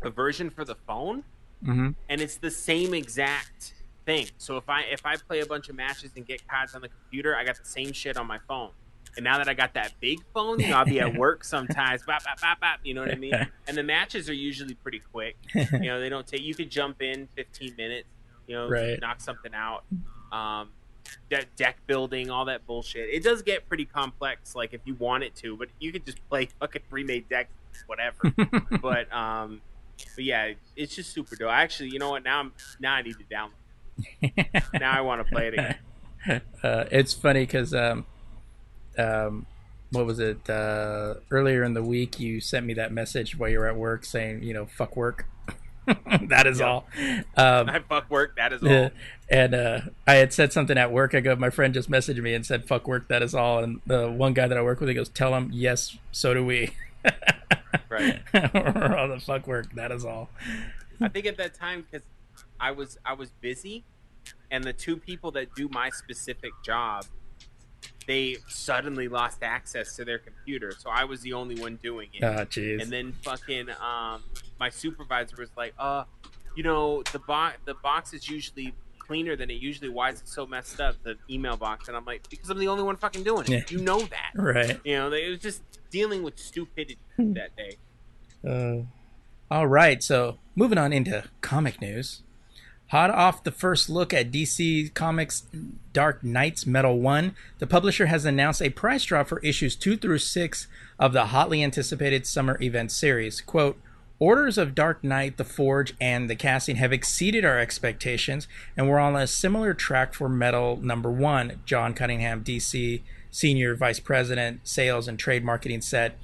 a version for the phone, Mm-hmm. and it's the same exact thing. So if I if I play a bunch of matches and get cards on the computer, I got the same shit on my phone. And now that I got that big phone, you know, I'll be at work sometimes, bop, bop, bop, bop, you know what I mean? And the matches are usually pretty quick. You know, they don't take. You could jump in 15 minutes, you know, Right. knock something out. Um, de- deck building, all that bullshit. It does get pretty complex, like if you want it to, but you could just play fucking pre-made decks, whatever. but um, but yeah, it's just super dope. Actually, you know what? Now I'm now I need to download. Now I want to play it again. uh, it's funny because um, um, what was it? Uh, earlier in the week, you sent me that message while you were at work saying, you know, fuck work. that is Yeah. all. Um, I fuck work. That is all. yeah. and uh, I had said something at work. I go, my friend just messaged me and said, "Fuck work, that is all." And the one guy that I work with, he goes, "Tell him, yes, so do we." Right. We're all the fuck work, that is all. I think at that time because I was I was busy, and the two people that do my specific job, they suddenly lost access to their computer, so I was the only one doing it. Ah, jeez. and then fucking um, my supervisor was like, "Uh, you know the box the box is usually cleaner than it usually. Why is it so messed up? The email box?" And I'm like, "Because I'm the only one fucking doing it. Yeah. You know that." right. You know, they, it was just dealing with stupidity that day. Uh, all right, so moving on into comic news. Hot off the first look at DC Comics Dark Nights Metal 1, the publisher has announced a price drop for issues 2 through 6 of the hotly anticipated summer event series. Quote, Orders of Dark Night, The Forge, and the casting have exceeded our expectations, and we're on a similar track for Metal Number 1, John Cunningham, DC Senior Vice President, Sales and Trade Marketing said.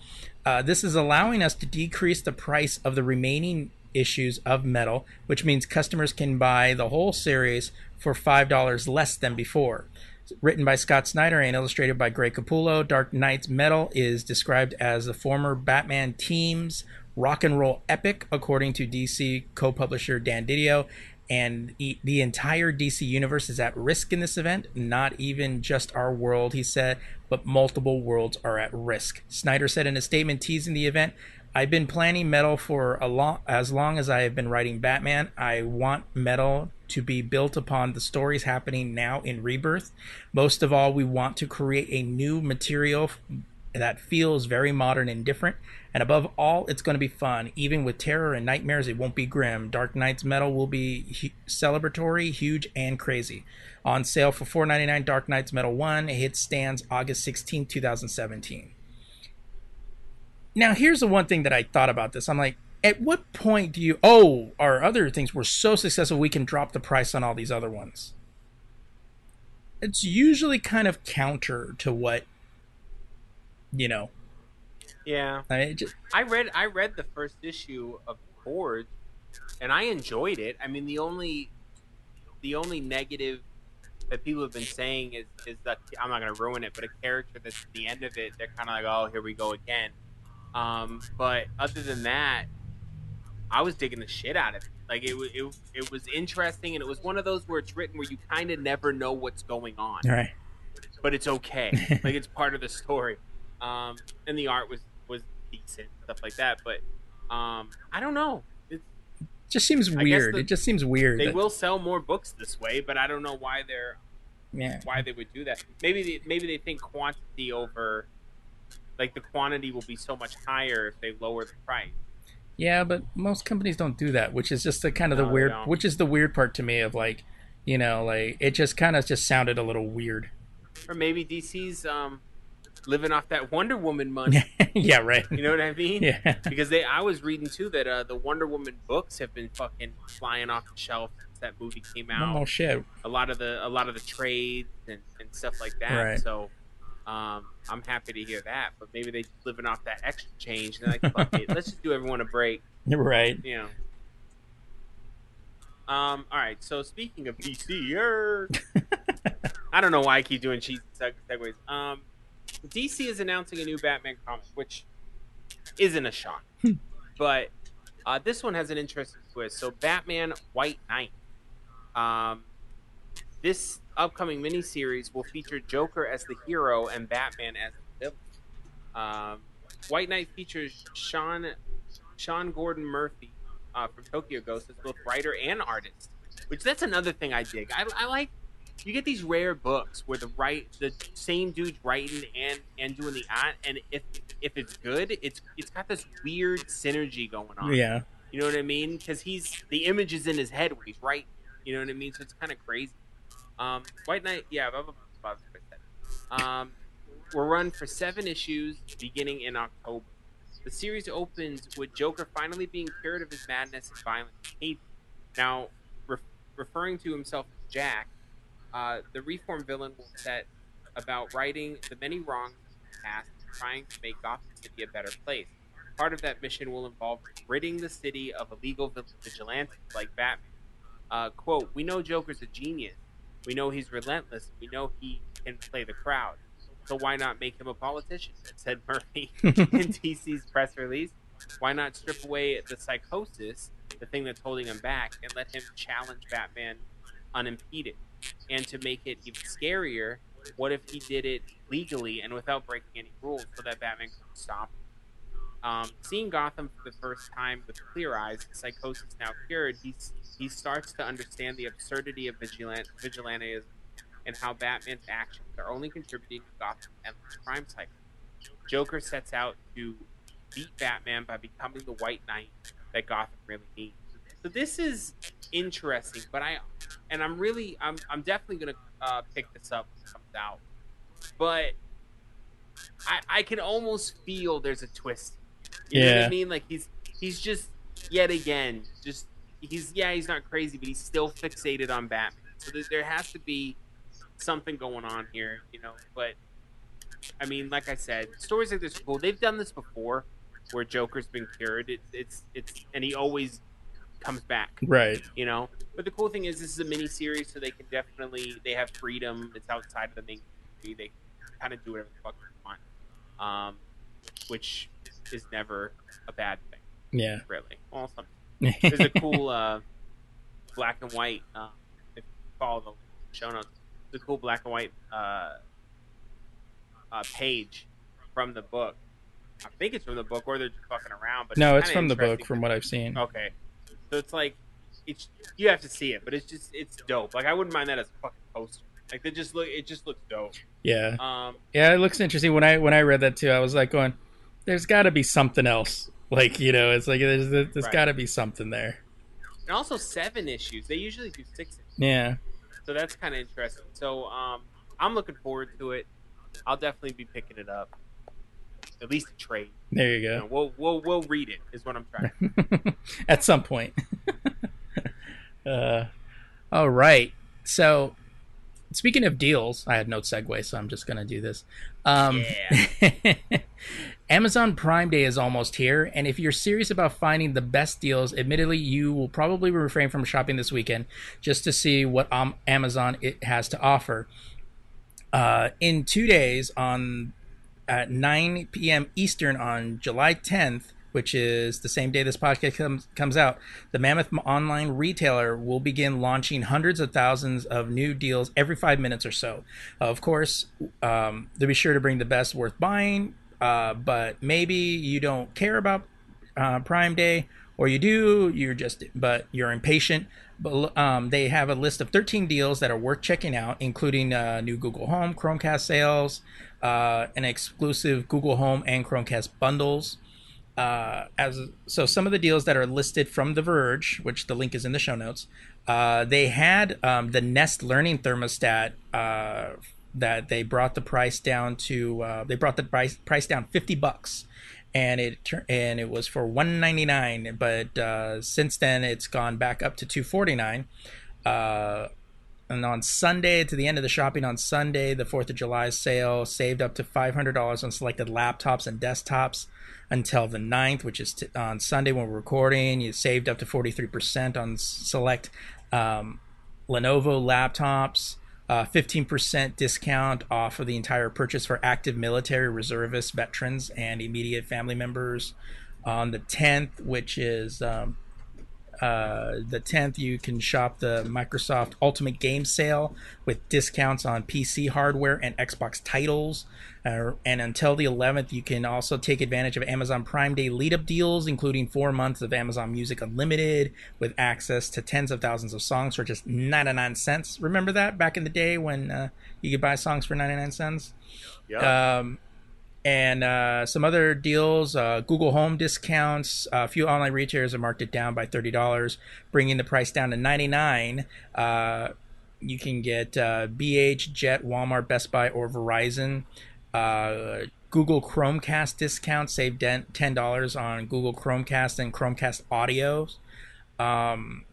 Uh, this is allowing us to decrease the price of the remaining issues of Metal, which means customers can buy the whole series for $5 less than before. Written by Scott Snyder and illustrated by Greg Capullo, Dark Night's Metal is described as the former Batman team's rock and roll epic, according to DC co publisher Dan Didio. And the entire DC universe is at risk in this event, not even just our world, he said, but multiple worlds are at risk. Snyder said in a statement teasing the event, I've been planning metal for a long as long as I have been writing Batman. I want metal to be built upon the stories happening now in Rebirth. Most of all, we want to create a new material that feels very modern and different. And above all, it's going to be fun. Even with terror and nightmares, it won't be grim. Dark Night's metal will be celebratory, huge, and crazy. On sale for $4.99, Dark Night's Metal 1. hits stands August 16, 2017. Now, here's the one thing that I thought about this. I'm like, at what point do you, oh, our other things were so successful, we can drop the price on all these other ones? it's usually kind of counter to what you know. Yeah, I just, I read I read the first issue of Forge, and I enjoyed it. I mean, the only the only negative that people have been saying is is that I'm not going to ruin it, but a character that's at the end of it, they're kind of like, oh, here we go again. Um, but other than that, I was digging the shit out of it. Like it, it, it was interesting, and it was one of those where it's written where you kind of never know what's going on, all right. but it's okay. like it's part of the story. Um, and the art was was decent, stuff like that. But um, I don't know. It just seems weird. the- it just seems weird. they that- will sell more books this way, but I don't know why they're yeah. why they would do that. Maybe they, maybe they think quantity over, like the quantity will be so much higher if they lower the price. Yeah, but most companies don't do that, which is just the kind of the weird, which is the weird part to me of like, you know, like it just kind of just sounded a little weird. Or maybe DC's um, living off that Wonder Woman money. yeah, right. You know what I mean? Yeah. Because they, I was reading too that uh, the Wonder Woman books have been fucking flying off the shelf since that movie came out. Oh shit. a lot of the a lot of the trades and, and stuff like that. Right. So um, I'm happy to hear that. But maybe they just living off that extra change. And they're like, fuck it, let's just do everyone a break. Right. You know. Um. All right. So speaking of DC, er, I don't know why I keep doing cheesy seg- segues. Um, DC is announcing a new Batman comic, which isn't a shock, but uh, this one has an interesting twist. So, Batman White Knight. Um, this upcoming miniseries will feature Joker as the hero and Batman as the villain. Um, White Knight features Sean Sean Gordon Murphy uh, from Tokyo Ghost as both writer and artist, which that's another thing I dig. I, I like you get these rare books where the right the same dude's writing and and doing the art, and if if it's good, it's it's got this weird synergy going on. Yeah. You know what I mean? Because he's the image is in his head when he's writing. You know what I mean? So it's kind of crazy. Um, White Knight, yeah. Um, will run for seven issues beginning in October. The series opens with Joker finally being cured of his madness and violent behavior. Now, re- referring to himself as Jack, uh, the reformed villain will set about righting the many wrongs of his past and trying to make Gotham City a better place. Part of that mission will involve ridding the city of illegal vigilantes like Batman. Uh, quote, we know Joker's a genius. We know he's relentless. We know he can play the crowd. So why not make him a politician? Said Murphy in DC's press release. Why not strip away the psychosis, the thing that's holding him back, and let him challenge Batman unimpeded? And to make it even scarier, what if he did it legally and without breaking any rules so that Batman could stop? Um, seeing Gotham for the first time with clear eyes, psychosis now cured, he, he starts to understand the absurdity of vigilant, vigilantism and how Batman's actions are only contributing to Gotham's endless crime cycle. Joker sets out to beat Batman by becoming the White Knight that Gotham really needs. So this is interesting, but I and I'm really I'm I'm definitely gonna uh, pick this up when it comes out, but I I can almost feel there's a twist. You know what Yeah. I mean? Like he's he's just yet again just he's yeah he's not crazy, but he's still fixated on Batman. So there, there has to be something going on here, you know. But I mean, like I said, stories like this are cool. They've done this before, where Joker's been cured. It's it's it's and he always comes back, Right. you know. But the cool thing is, this is a mini series, so they can definitely they have freedom. It's outside of the main movie. They can kind of do whatever the fuck they want, um, which is never a bad thing, Yeah. really. Well, there's a cool uh, black and white. Uh, if you follow the show notes, the cool black and white uh, uh, page from the book. I think it's from the book, or they're just fucking around. But no, it's kinda from the book, from what I've seen. Okay, so it's like it's you have to see it, but it's just it's dope. Like I wouldn't mind that as a fucking poster. Like they just look, it just looks dope. Yeah. Um, Yeah, it looks interesting. When I when I read that too, I was like going, "There's got to be something else." Like you know, it's like there's there's Right. got to be something there. and also seven issues. They usually do six, issues, Yeah. so that's kind of interesting. So um, I'm looking forward to it. I'll definitely be picking it up. At least a trade. There you You know, go. we'll we'll we'll read it. Is what I'm trying. At some point. uh, all right. So Speaking of deals, I had no segue, so I'm just gonna do this. Um, Amazon Prime Day is almost here, and if you're serious about finding the best deals, admittedly, you will probably refrain from shopping this weekend just to see what um, Amazon it has to offer. Uh, in two days, on at 9 p.m. Eastern on July 10th, which is the same day this podcast comes comes out, the Mammoth online retailer will begin launching hundreds of thousands of new deals every five minutes or so. Of course, um, be sure to bring the best worth buying, uh, but maybe you don't care about uh, Prime Day, or you do, you're just, but you're impatient. But um, they have a list of 13 deals that are worth checking out, including uh, new Google Home, Chromecast sales, uh, an exclusive Google Home and Chromecast bundles. Uh, as so, some of the deals that are listed from The Verge, which the link is in the show notes, uh, they had um, the Nest Learning thermostat that they brought the price down to. Uh, they brought the price price down 50 bucks. And it and it was for 199 but uh, since then it's gone back up to 249 uh, and on sunday to the end of the shopping on sunday the 4th of july sale saved up to $500 on selected laptops and desktops until the 9th which is t- on sunday when we're recording. You saved up to 43% on select um, lenovo laptops uh, 15% discount off of the entire purchase for active military reservists, veterans, and immediate family members. On the 10th, which is um, uh, the 10th, you can shop the Microsoft Ultimate Game Sale with discounts on PC hardware and Xbox titles. Uh, and until the 11th, you can also take advantage of Amazon Prime Day lead up deals, including four months of Amazon Music Unlimited with access to tens of thousands of songs for just 99 cents. Remember that back in the day when uh, you could buy songs for 99 cents? Yeah. Um, and uh, some other deals uh, Google Home discounts. a few online retailers have marked it down by $30, bringing the price down to 99 uh, You can get uh, BH, Jet, Walmart, Best Buy, or Verizon. Uh, Google Chromecast discount, save $10 on Google Chromecast and Chromecast audios. Um,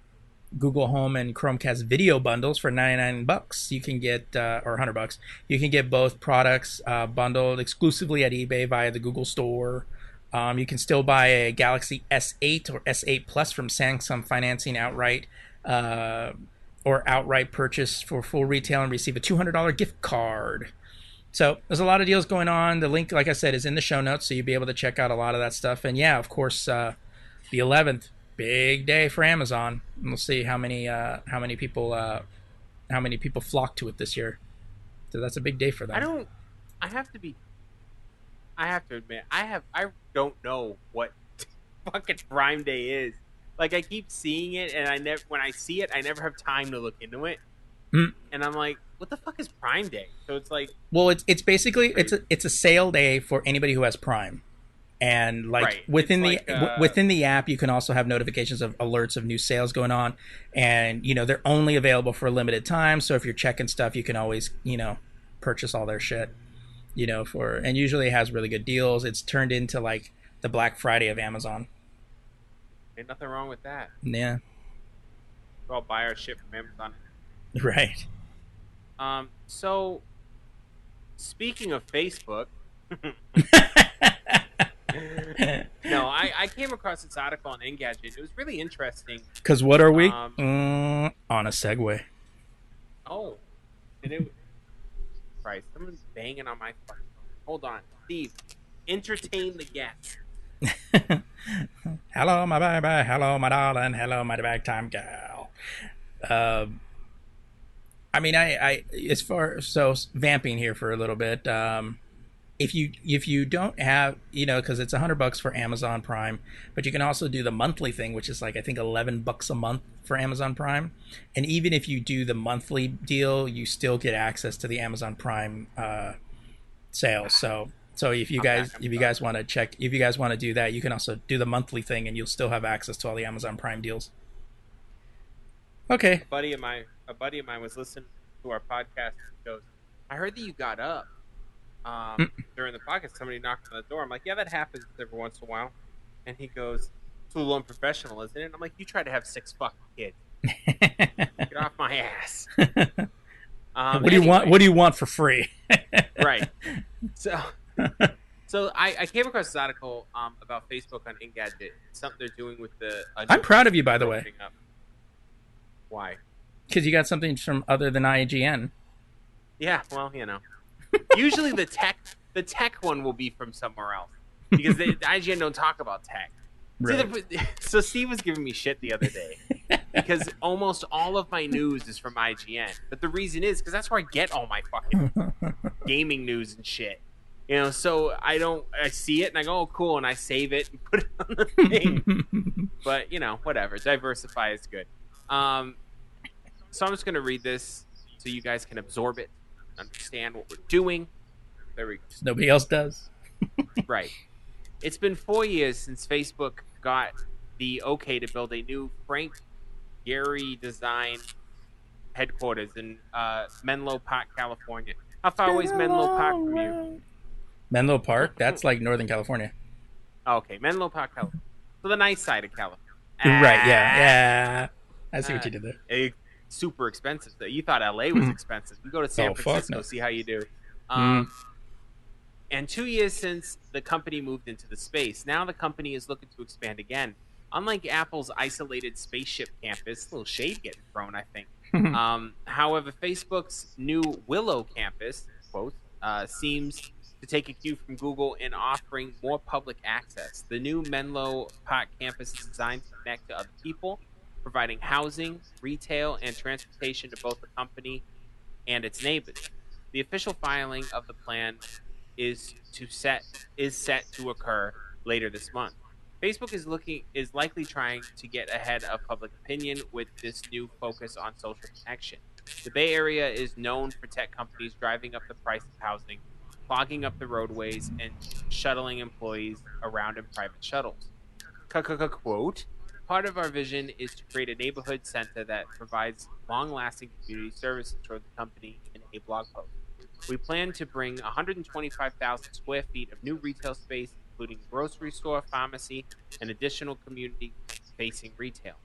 Google Home and Chromecast video bundles for 99 bucks. You can get uh, or 100 bucks. You can get both products uh, bundled exclusively at eBay via the Google Store. Um, you can still buy a Galaxy S8 or S8 Plus from Samsung financing outright uh, or outright purchase for full retail and receive a $200 gift card. So there's a lot of deals going on. The link, like I said, is in the show notes, so you'll be able to check out a lot of that stuff. And yeah, of course, uh, the 11th, big day for Amazon. And we'll see how many uh, how many people uh, how many people flock to it this year. So that's a big day for them. I don't. I have to be. I have to admit, I have. I don't know what fucking Prime Day is. Like I keep seeing it, and I never. When I see it, I never have time to look into it. Mm. And I'm like, what the fuck is Prime Day? So it's like, Well, it's it's basically it's a it's a sale day for anybody who has Prime, and like Right. within It's the like, w- uh, within the app, you can also have notifications of alerts of new sales going on, and you know they're only available for a limited time. So if you're checking stuff, you can always you know purchase all their shit, you know for and usually it has really good deals. It's turned into like the Black Friday of Amazon. ain't nothing wrong with that. Yeah, We all buy our shit from Amazon. right. Um. So, speaking of Facebook, no, I, I came across this article on Engadget. It was really interesting. Because what are we Um, Mm, on a segue? Oh, and it. Was Christ, someone's banging on my phone. Hold on, Steve. Entertain the guest. hello, my baby. Hello, my darling. Hello, my bag time gal. Um, I mean, I, I, as far so vamping here for a little bit. Um, if you if you don't have you know because it's a hundred bucks for Amazon Prime, but you can also do the monthly thing, which is like I think eleven bucks a month for Amazon Prime. And even if you do the monthly deal, you still get access to the Amazon Prime uh, sales. So so if you guys if you guys want to check if you guys want to do that, you can also do the monthly thing, and you'll still have access to all the Amazon Prime deals. Okay. A buddy of mine, a buddy of mine was listening to our podcast. And goes, "I heard that you got up um, Mm. during the podcast. Somebody knocked on the door. I'm like, yeah, that happens every once in a while." And he goes, "It's a little unprofessional, isn't it?" And I'm like, "You try to have six fucking kids. Get off my ass." Um, what do you want? What do you want for free? right. So, so I, I came across this article um, about Facebook on Engadget. Something they're doing with the. I'm proud of you, by the way, up. Why? because you got something from other than IGN. Yeah, well, you know. Usually the tech, the tech one will be from somewhere else because they, IGN don't talk about tech. See, the- so Steve was giving me shit the other day because almost all of my news is from IGN. But the reason is because that's where I get all my fucking gaming news and shit. You know, so I don't. I see it and I go, "Oh, cool," and I save it and put it on the thing. but you know, whatever. Diversify is good. Um, so I'm just gonna read this so you guys can absorb it, understand what we're doing. There we go. Nobody else does. Right. It's been four years since Facebook got the okay to build a new Frank Gehry design headquarters in uh, Menlo Park, California. How far away is Menlo Park from you? Menlo Park. That's like Northern California. Oh, okay, Menlo Park, California. So the nice side of California. Right. Yeah. Yeah. I see what Ah. you did there. Super expensive. though. You thought LA was Hmm. expensive. You go to San Oh, Francisco, no. see how you do. Um, And two years since the company moved into the space, now the company is looking to expand again. Unlike Apple's isolated spaceship campus, a little shade getting thrown, I think. um, however, Facebook's new Willow campus, quote, uh, seems to take a cue from Google in offering more public access. The new Menlo Park campus is designed to connect to other people, providing housing, retail, and transportation to both the company and its neighbors. The official filing of the plan is to set is set to occur later this month. Facebook is looking is likely trying to get ahead of public opinion with this new focus on social connection. The Bay Area is known for tech companies driving up the price of housing, clogging up the roadways, and shuttling employees around in private shuttles. Quote, part of our vision is to create a neighborhood center that provides long-lasting community services for the company in a blog post. We plan to bring 125,000 square feet of new retail space, including grocery store, pharmacy, and additional community-facing retail.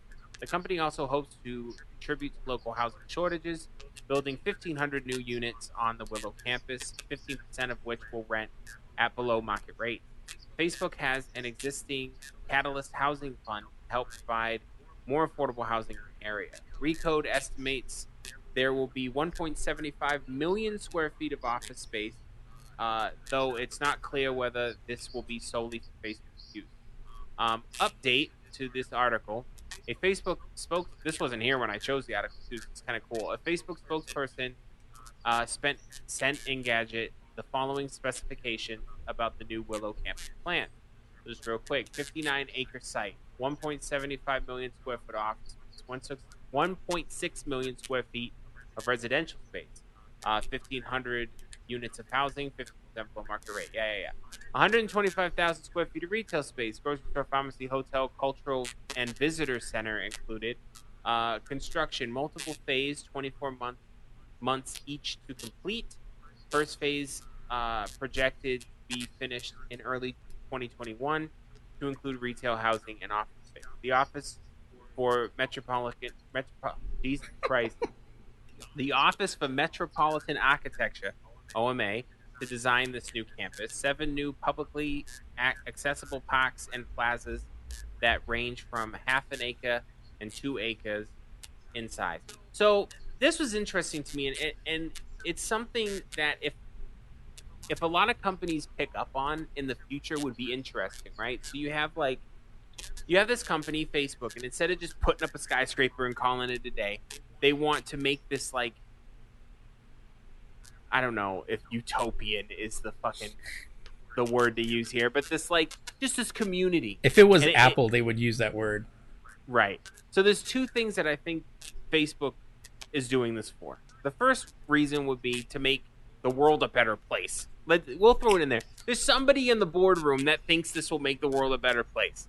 The company also hopes to contribute to local housing shortages, building 1,500 new units on the Willow campus, 15% of which will rent at below market rate. Facebook has an existing Catalyst Housing Fund help provide more affordable housing in the area. Recode estimates there will be 1.75 million square feet of office space, uh, though it's not clear whether this will be solely for Facebook's use. Um, update to this article: A Facebook spoke. This wasn't here when I chose the article. so It's kind of cool. A Facebook spokesperson uh, spent sent Engadget the following specification about the new Willow campus plan. Just real quick: 59 acre site, 1.75 million square foot office space, 1.6 million square feet of residential space, uh, 1,500 units of housing, 50% below market rate. Yeah, yeah, yeah. 125,000 square feet of retail space, grocery store, pharmacy, hotel, cultural, and visitor center included. Uh, construction, multiple phase, 24 month, months each to complete. First phase uh, projected be finished in early 2021 to include retail, housing, and office space. The office for Metropolitan, Metro, Jesus Christ, the Office for Metropolitan Architecture, OMA, to design this new campus. Seven new publicly accessible parks and plazas that range from half an acre and two acres in size. So this was interesting to me, and, and it's something that if if a lot of companies pick up on in the future would be interesting, right? So you have like you have this company, Facebook, and instead of just putting up a skyscraper and calling it a day, they want to make this like I don't know if utopian is the fucking the word to use here, but this like just this community. If it was And it- Apple, they would use that word. Right. So there's two things that I think Facebook is doing this for. The first reason would be to make the world a better place. Let we'll throw it in there. There's somebody in the boardroom that thinks this will make the world a better place.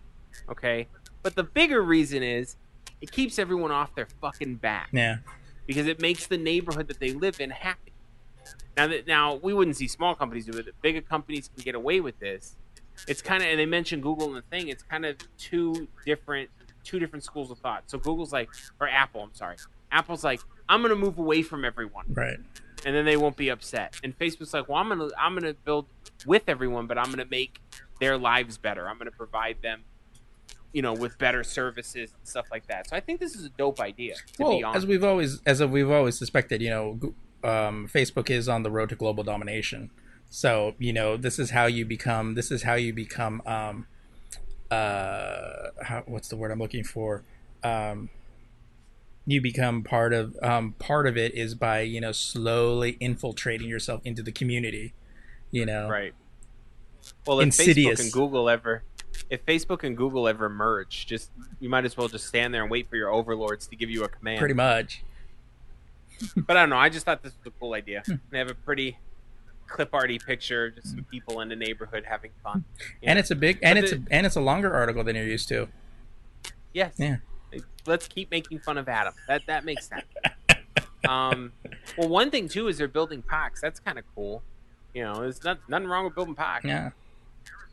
Okay? But the bigger reason is it keeps everyone off their fucking back Yeah. because it makes the neighborhood that they live in happy. Now that now we wouldn't see small companies do it. Bigger companies can get away with this. It's kind of and they mentioned Google in the thing. It's kind of two different two different schools of thought. So Google's like or Apple, I'm sorry. Apple's like I'm gonna move away from everyone, Right. And then they won't be upset. And Facebook's like, well, I'm gonna I'm gonna build with everyone, but I'm gonna make their lives better. I'm gonna provide them, you know, with better services and stuff like that. So I think this is a dope idea. To be Well, honest, as we've always as we've always suspected, you know, um, Facebook is on the road to global domination. So you know, this is how you become. This is how you become. Um, uh, how, what's the word I'm looking for? Um, you become part of um, part of it is by you know slowly infiltrating yourself into the community. You know, Right. Well, if Insidious. Facebook and Google ever, if Facebook and Google ever merge, just you might as well just stand there and wait for your overlords to give you a command. pretty much. But I don't know. I just thought this was a cool idea. Hmm. They have a pretty clip arty picture, just some people in the neighborhood having fun. And it's a big and But it's the- a, and it's a longer article than you're used to. yes. Yeah. Let's keep making fun of Adam. That that makes sense. um, well, one thing too is they're building packs. That's kind of cool. You know, there's not, nothing wrong with building packs. Yeah.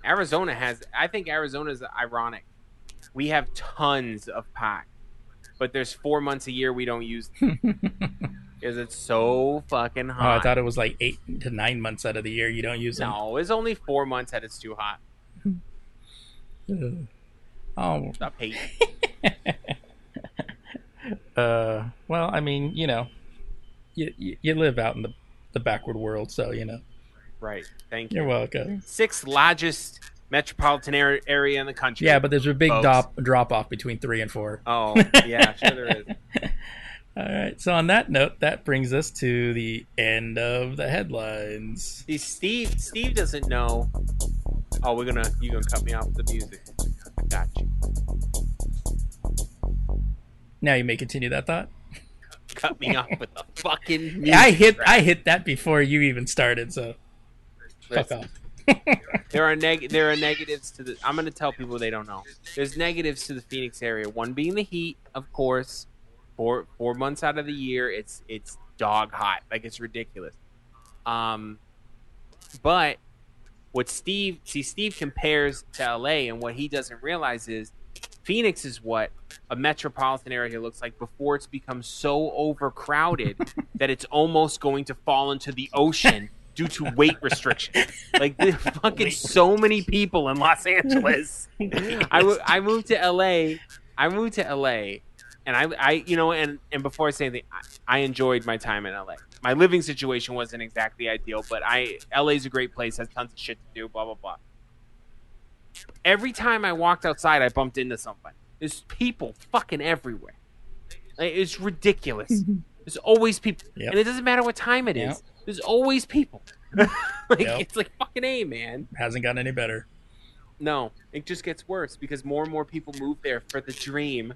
Arizona has. I think Arizona is ironic. We have tons of pack, but there's four months a year we don't use because it's so fucking Oh, I thought it was like eight to nine months out of the year you don't use them. no, it's only four months that it's too hot. Oh, Stop hating. uh, well, I mean, you know, you, you you live out in the the backward world, so you know. right. Thank you. You're welcome. Sixth largest metropolitan area, area in the country. Yeah, but there's a big Folks. drop drop off between three and four. Oh, yeah, sure there is. All right. So on that note, that brings us to the end of the headlines. See, Steve. Steve doesn't know. Oh, we're gonna. You gonna cut me off with the music? Got you. Now you may continue that thought. Cut me off with the fucking. I hit right? I hit that before you even started, so fuck off. There are neg- there are negatives to the. I'm going to tell people they don't know. There's negatives to the Phoenix area. One being the heat, of course. Four four months out of the year, it's it's dog hot. Like it's ridiculous. Um, but what Steve see Steve compares to LA, and what he doesn't realize is Phoenix is what a metropolitan area looks like before it's become so overcrowded that it's almost going to fall into the ocean due to weight restrictions. Like there's fucking so many people in Los Angeles. I, w- I moved to LA. I moved to LA, and I, I you know, and and before I say anything, I, I enjoyed my time in LA. My living situation wasn't exactly ideal, but I LA's a great place, has tons of shit to do, blah blah blah. Every time I walked outside, I bumped into somebody. There's people fucking everywhere. Like, It's ridiculous. There's always people, Yep. and it doesn't matter what time it is. Yep. There's always people. like Yep. it's like fucking a man. Hasn't gotten any better. No, it just gets worse because more and more people move there for the dream.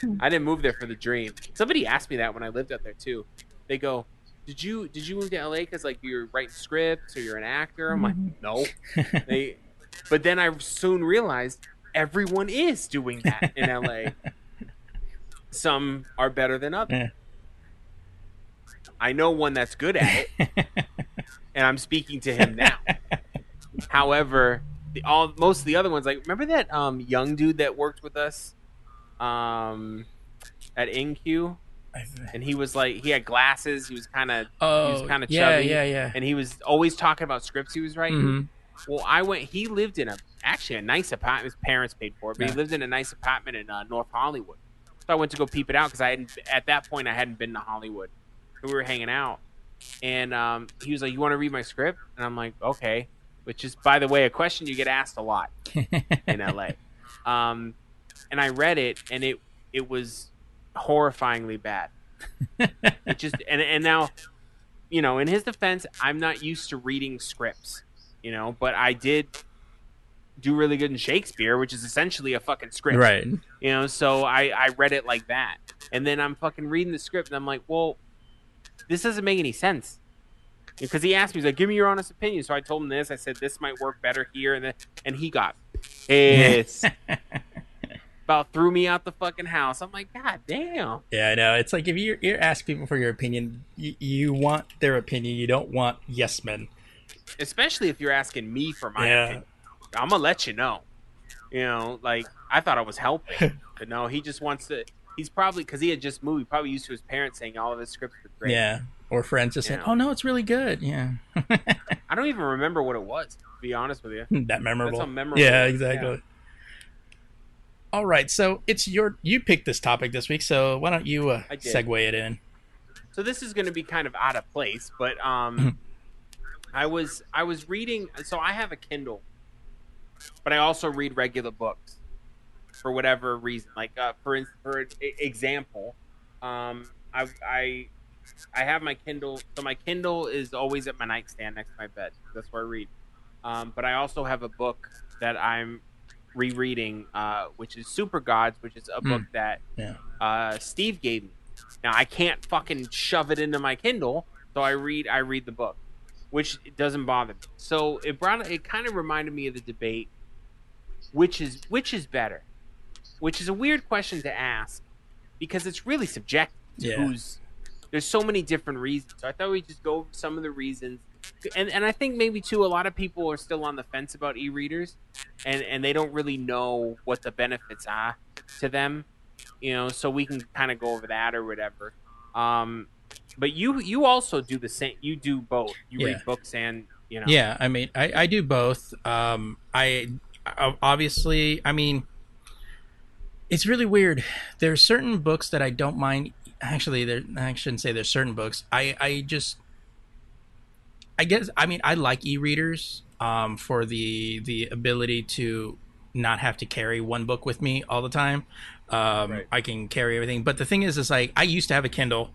Hmm. I didn't move there for the dream. Somebody asked me that when I lived out there too. They go, "Did you did you move to LA because like you're writing scripts or you're an actor?" I'm like, "No." They, but then I soon realized everyone is doing that in LA. Some are better than others. Yeah. I know one that's good at it, and I'm speaking to him now. However, the, all most of the other ones, like remember that um, young dude that worked with us um, at InQ, and he was like he had glasses. He was kind of oh, he was kind of yeah, chubby, yeah, yeah. and he was always talking about scripts he was writing. Mhm. Well, I went. He lived in a actually a nice apartment. His parents paid for it, but Yeah. he lived in a nice apartment in uh, North Hollywood. So I went to go peep it out because I hadn't at that point I hadn't been to Hollywood. We were hanging out, and um, he was like, "You want to read my script?" And I'm like, "Okay." Which is, by the way, a question you get asked a lot in LA. Um, and I read it, and it it was horrifyingly bad. It just and and now, you know, in his defense, I'm not used to reading scripts, you know, but I did do really good in Shakespeare, which is essentially a fucking script, right. You know, so I I read it like that, and then I'm fucking reading the script, and I'm like, well, this doesn't make any sense. Because he asked me, he's like, "Give me your honest opinion." So I told him this. I said this might work better here, and then, and he got pissed. About threw me out the fucking house. I'm like, God damn. Yeah, I know. It's like if you're, you're asking people for your opinion, you, you want their opinion. You don't want yes men. Especially if you're asking me for my Yeah. opinion. I'm gonna let you know. You know, like I thought I was helping, but no, he just wants to. he's probably because he had just moved. Probably used to his parents saying all of his scripts were great. Yeah. Or friends just saying. "Oh no, it's really good." Yeah. I don't even remember what it was. To be honest with you. that memorable. Memorable Yeah, exactly. yeah. All right, so it's your you picked this topic this week, so why don't you uh, segue it in? so this is going to be kind of out of place but um i was i was reading so i have a kindle but i also read regular books for whatever reason. Like uh, for for example um i i i have my kindle so my kindle is always at my nightstand next to my bed. That's where i read. Um but i also have a book that i'm rereading uh which is Supergods which is a book that Yeah. uh, Steve gave me. Now I can't fucking shove it into my Kindle, so I read I read the book, which doesn't bother me. So it brought it kind of reminded me of the debate, which is which is better, which is a weird question to ask because it's really subjective. Yeah. Who's there's so many different reasons. So I thought we'd just go over some of the reasons. And, and I think maybe too a lot of people are still on the fence about e-readers and, and they don't really know what the benefits are to them you know so we can kind of go over that or whatever um but you you also do the same you do both you Yeah. read books and you know Yeah, I mean, I, I do both. Um, I I- obviously, I mean, it's really weird. There's certain books that I don't mind. Actually, there I shouldn't say there's certain books. I I just, I guess, I mean, I like e-readers um, for the the ability to not have to carry one book with me all the time. Um, Right. I can carry everything. But the thing is, is like I used to have a Kindle.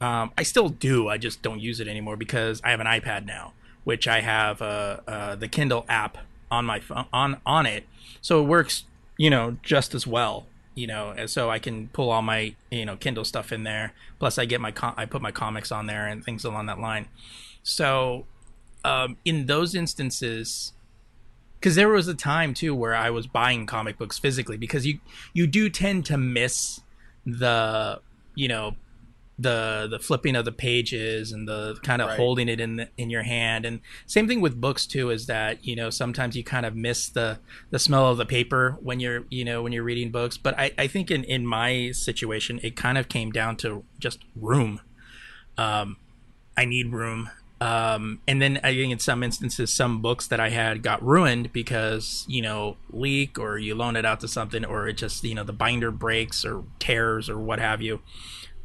Um, I still do. I just don't use it anymore because I have an iPad now, which I have uh, uh, the Kindle app on my phone on on it, so it works, you know, just as well. You know, and so I can pull all my you know Kindle stuff in there. Plus, I get my com- I put my comics on there and things along that line. So, um, in those instances, because there was a time too where I was buying comic books physically because you you do tend to miss the you know the the flipping of the pages and the kind of Right. holding it in the, in your hand. And same thing with books too is that you know sometimes you kind of miss the the smell of the paper when you're you know when you're reading books. But I, I think in in my situation it kind of came down to just room. Um I need room. Um and then I think in some instances some books that I had got ruined because you know leak or you loan it out to something or it just you know the binder breaks or tears or what have you.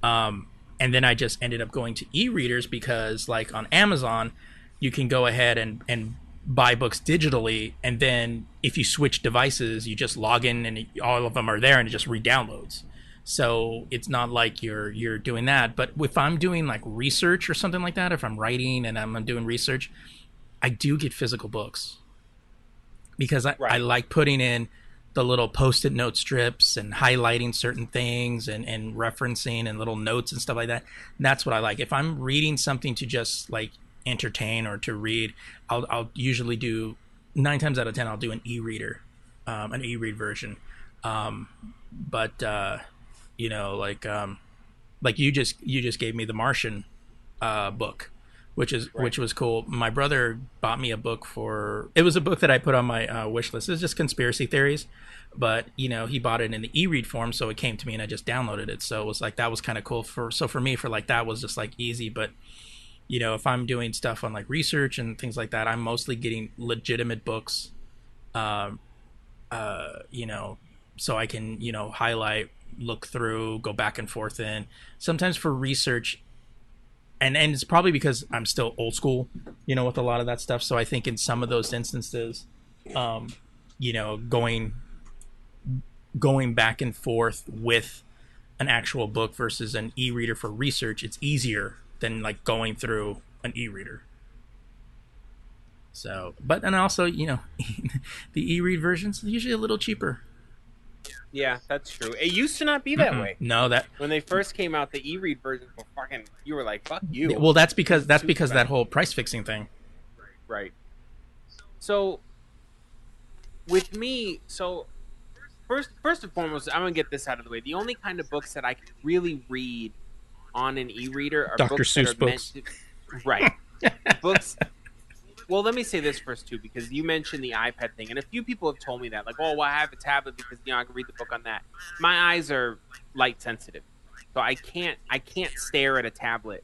Um, and then I just ended up going to e-readers because, like on Amazon, you can go ahead and and buy books digitally, and then if you switch devices, you just log in and all of them are there, and it just re-downloads. So it's not like you're you're doing that. But if I'm doing like research or something like that, if I'm writing and I'm doing research, I do get physical books because I, I like putting in the little post-it note strips and highlighting certain things and, and referencing and little notes and stuff like that. That's what I like. If I'm reading something to just like entertain or to read, I'll, I'll usually do nine times out of ten I'll do an e-reader, um, an e-read version. Um, but uh, you know, like um, like you just you just gave me the Martian uh, book, which is which was cool. My brother bought me a book for it was a book that I put on my uh, wish list. It's just conspiracy theories, but you know he bought it in the e-read form, so it came to me and I just downloaded it. So it was like that was kind of cool for so for me for like that was just like easy. But you know if I'm doing stuff on like research and things like that, I'm mostly getting legitimate books. Um, uh, you know, so I can you know highlight, look through, go back and forth in. Sometimes for research, and and it's probably because I'm still old school, you know, with a lot of that stuff. So I think in some of those instances, um, you know, going going back and forth with an actual book versus an e-reader for research, it's easier than like going through an e-reader. So, but and also, you know, the e-read versions usually a little cheaper. yeah that's true it used to not be that Mm-mm. way No, that when they first came out the e-read versions were fucking you were like fuck you well, that's because that's because that whole price fixing thing. Right. Right. So with me, so first first and foremost, I'm gonna get this out of the way. The only kind of books that I can really read on an e-reader are Dr. books that Seuss books. to- right. books. well, let me say this first too, because you mentioned the iPad thing, and a few people have told me that, like, oh, well, I have a tablet because you know I can read the book on that. My eyes are light sensitive, so I can't I can't stare at a tablet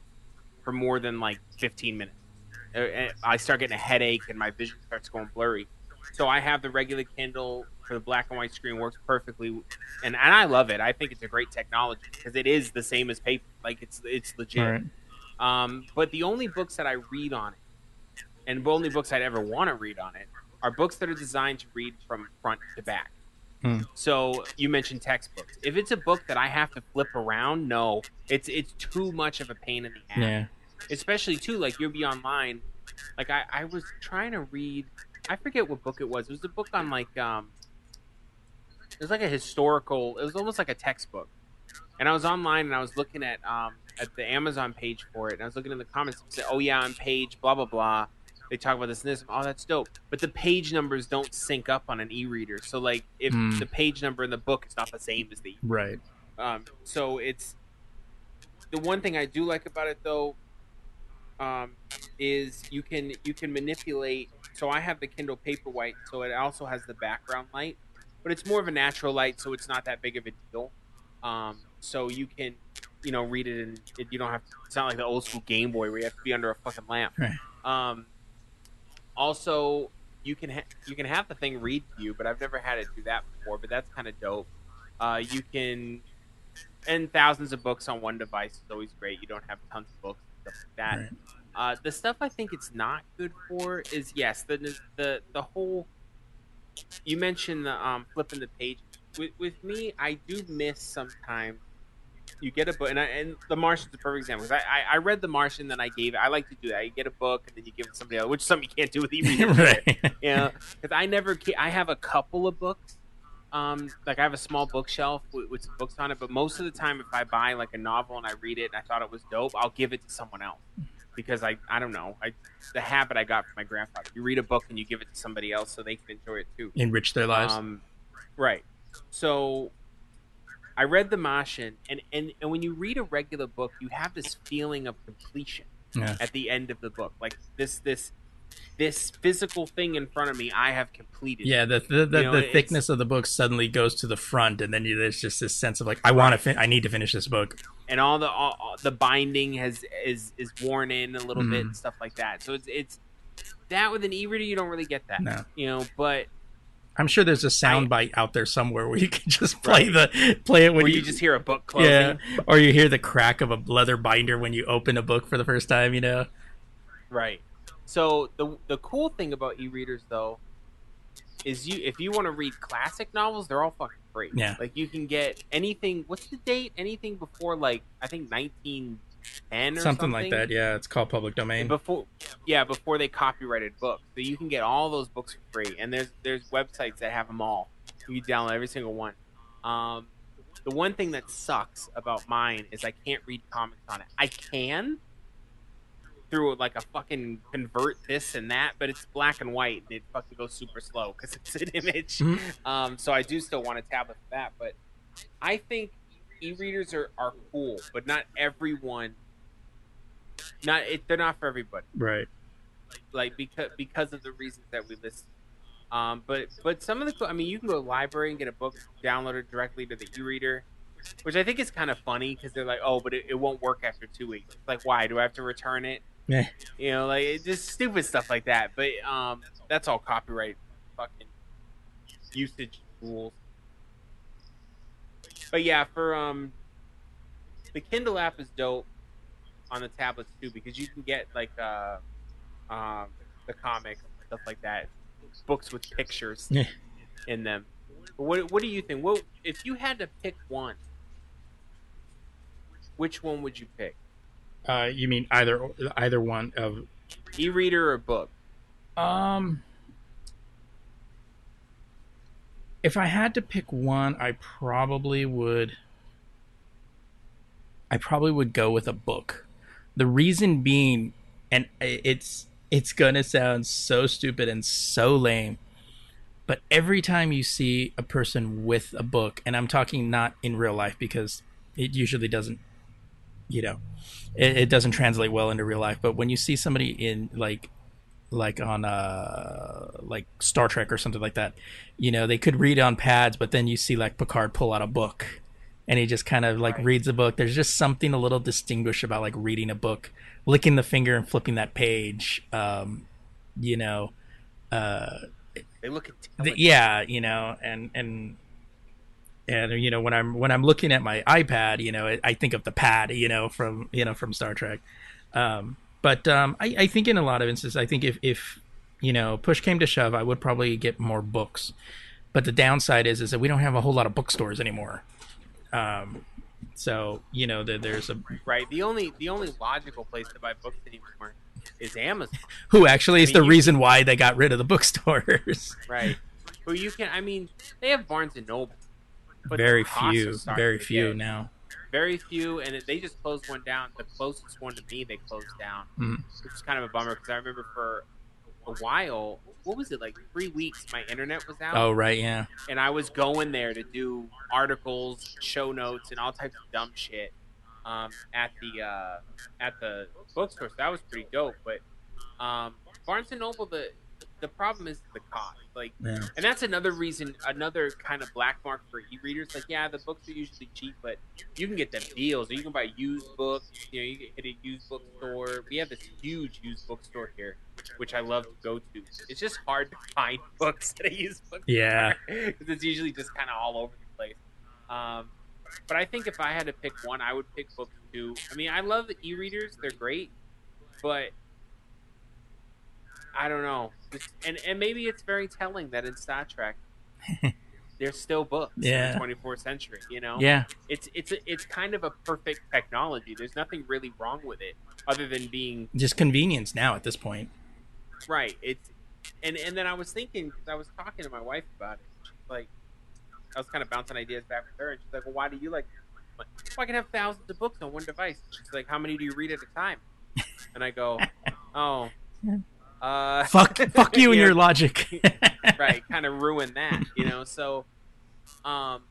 for more than like 15 minutes. Uh, I start getting a headache and my vision starts going blurry. So I have the regular Kindle for the black and white screen works perfectly, and and I love it. I think it's a great technology because it is the same as paper, like it's it's legit. Right. Um, but the only books that I read on it, and the only books I'd ever want to read on it, are books that are designed to read from front to back. Hmm. So you mentioned textbooks. If it's a book that I have to flip around, no, it's it's too much of a pain in the ass. Yeah. Especially too, like you'll be online. Like I, I was trying to read. I forget what book it was. It was a book on like um. It was like a historical. It was almost like a textbook, and I was online and I was looking at um at the Amazon page for it, and I was looking in the comments and said, "Oh yeah, on page blah blah blah." They talk about this and this. Oh, that's dope. But the page numbers don't sync up on an e-reader. So like, if Hmm. the page number in the book is not the same as the Right. um, so it's the one thing I do like about it though um, is you can you can manipulate. So I have the Kindle Paperwhite, so it also has the background light, but it's more of a natural light, so it's not that big of a deal. Um, so you can you know read it and it, you don't have to. It's not like the old school Game Boy where you have to be under a fucking lamp. Right. Um, also, you can ha- you can have the thing read to you, but I've never had it do that before. But that's kind of dope. Uh, you can and thousands of books on one device is always great. You don't have tons of books and stuff like that. Right. Uh, the stuff I think it's not good for is yes the the the whole. You mentioned the um, flipping the page. With, with me, I do miss sometimes. You get a book, and, I, and The Martian's a perfect example. I, I I read The Martian, then I gave it. I like to do that. You get a book, and then you give it to somebody else, which is something you can't do with e-readers. right. you know, because I never, I have a couple of books. Um, like I have a small bookshelf with, with some books on it, but most of the time, if I buy like a novel and I read it and I thought it was dope, I'll give it to someone else because I, I don't know, I the habit I got from my grandfather. You read a book and you give it to somebody else so they can enjoy it too. Enrich their lives. Um, right. So I read The Martian, and, and and when you read a regular book, you have this feeling of completion yeah. at the end of the book. Like this this this physical thing in front of me, I have completed. Yeah, the the, the, You know, the thickness of the book suddenly goes to the front, and then you, there's just this sense of like, I want to, fin- I need to finish this book. and all the all, all- the binding has is is worn in a little bit Mhm. and stuff like that. So it's it's that with an e-reader, you don't really get that. No. You know, but I'm sure there's a sound bite out there somewhere where you can just play the play it when you, you just hear a book closing. yeah, or you hear the crack of a leather binder when you open a book for the first time. You know, Right. So the the cool thing about e-readers though is you if you want to read classic novels, they're all fucking free. Yeah. Like you can get anything. What's the date? Anything before like I think nineteen ten or something, something, like that. Yeah, it's called public domain. Before, yeah, before they copyrighted books, so you can get all those books for free. And there's there's websites that have them all. You can download every single one. Um, the one thing that sucks about mine is I can't read comics on it. I can through like a fucking convert this and that, but it's black and white and it fucking goes super slow because it's an image. Mhm. Um, so I do still want a tablet for that, but I think e-readers are, are cool, but not everyone. Not it, they're not for everybody. right. Like because because of the reasons that we list. Um, but but some of the I mean you can go to the library and get a book downloaded directly to the e-reader, which I think is kind of funny because they're like, oh, but it, it won't work after two weeks. Like, why do I have to return it? Yeah. You know, like it's just stupid stuff like that. But um, that's all copyright fucking usage rules. But yeah, for um, the Kindle app is dope on the tablets too because you can get like uh, um, the comics stuff like that, books with pictures Yeah. in them. But what what do you think? What if you had to pick one? Which one would you pick? Uh, you mean either either one of E-reader or book? Um, if I had to pick one, I probably would. I probably would go with a book. The reason being, and it's it's gonna sound so stupid and so lame, but every time you see a person with a book, and I'm talking not in real life because it usually doesn't, you know, it, it doesn't translate well into real life. But when you see somebody in like like on uh like Star Trek or something like that. You know, they could read on pads, but then you see like Picard pull out a book and he just kind of like Right. reads a book. There's just something a little distinguished about like reading a book, licking the finger and flipping that page. Um, you know, uh, They look the, yeah, you know, and and and you know when I'm when I'm looking at my iPad, you know, I, think of the pad, you know, from you know from Star Trek. Um, but um, I, I think in a lot of instances, I think if if you know push came to shove, I would probably get more books. But the downside is is that we don't have a whole lot of bookstores anymore. Um, so you know there, there's a right. The only the only logical place to buy books anymore is Amazon. who actually is I the mean, you- reason why they got rid of the bookstores. Right. Who you can? I mean, they have Barnes and Noble. But very few, very few now. Very few, and they just closed one down. The closest one to me, they closed down, Mhm. which is kind of a bummer because I remember for a while, what was it like three weeks? My internet was out, Oh right, yeah. and I was going there to do articles, show notes, and all types of dumb shit um, at the uh, at the bookstore. So that was pretty dope. But um, Barnes and Noble, the the problem is the cost. Like, Yeah. and that's another reason, another kind of black mark for e-readers. Like, yeah, the books are usually cheap, but you can get them deals, or you can buy used books. You know, you can hit a used bookstore. We have this huge used bookstore here, which I love to go to. It's just hard to find books at a used bookstore Yeah. because it's usually just kind of all over the place. Um, but I think if I had to pick one, I would pick book two. I mean, I love e-readers; they're great, but I don't know. And and maybe it's very telling that in Star Trek, there's still books Yeah. in the 24th century. You know, Yeah. it's it's it's kind of a perfect technology. There's nothing really wrong with it, other than being Just convenience now at this point. Right. It's and and then I was thinking because I was talking to my wife about it. Like, I was kind of bouncing ideas back with her, and she's like, "Well, why do you like?" Well, I can have thousands of books on one device. She's like, "How many do you read at a time?" And I go, "Oh, uh, Fuck fuck you and your logic. right, kind of ruin that, you know." So, um,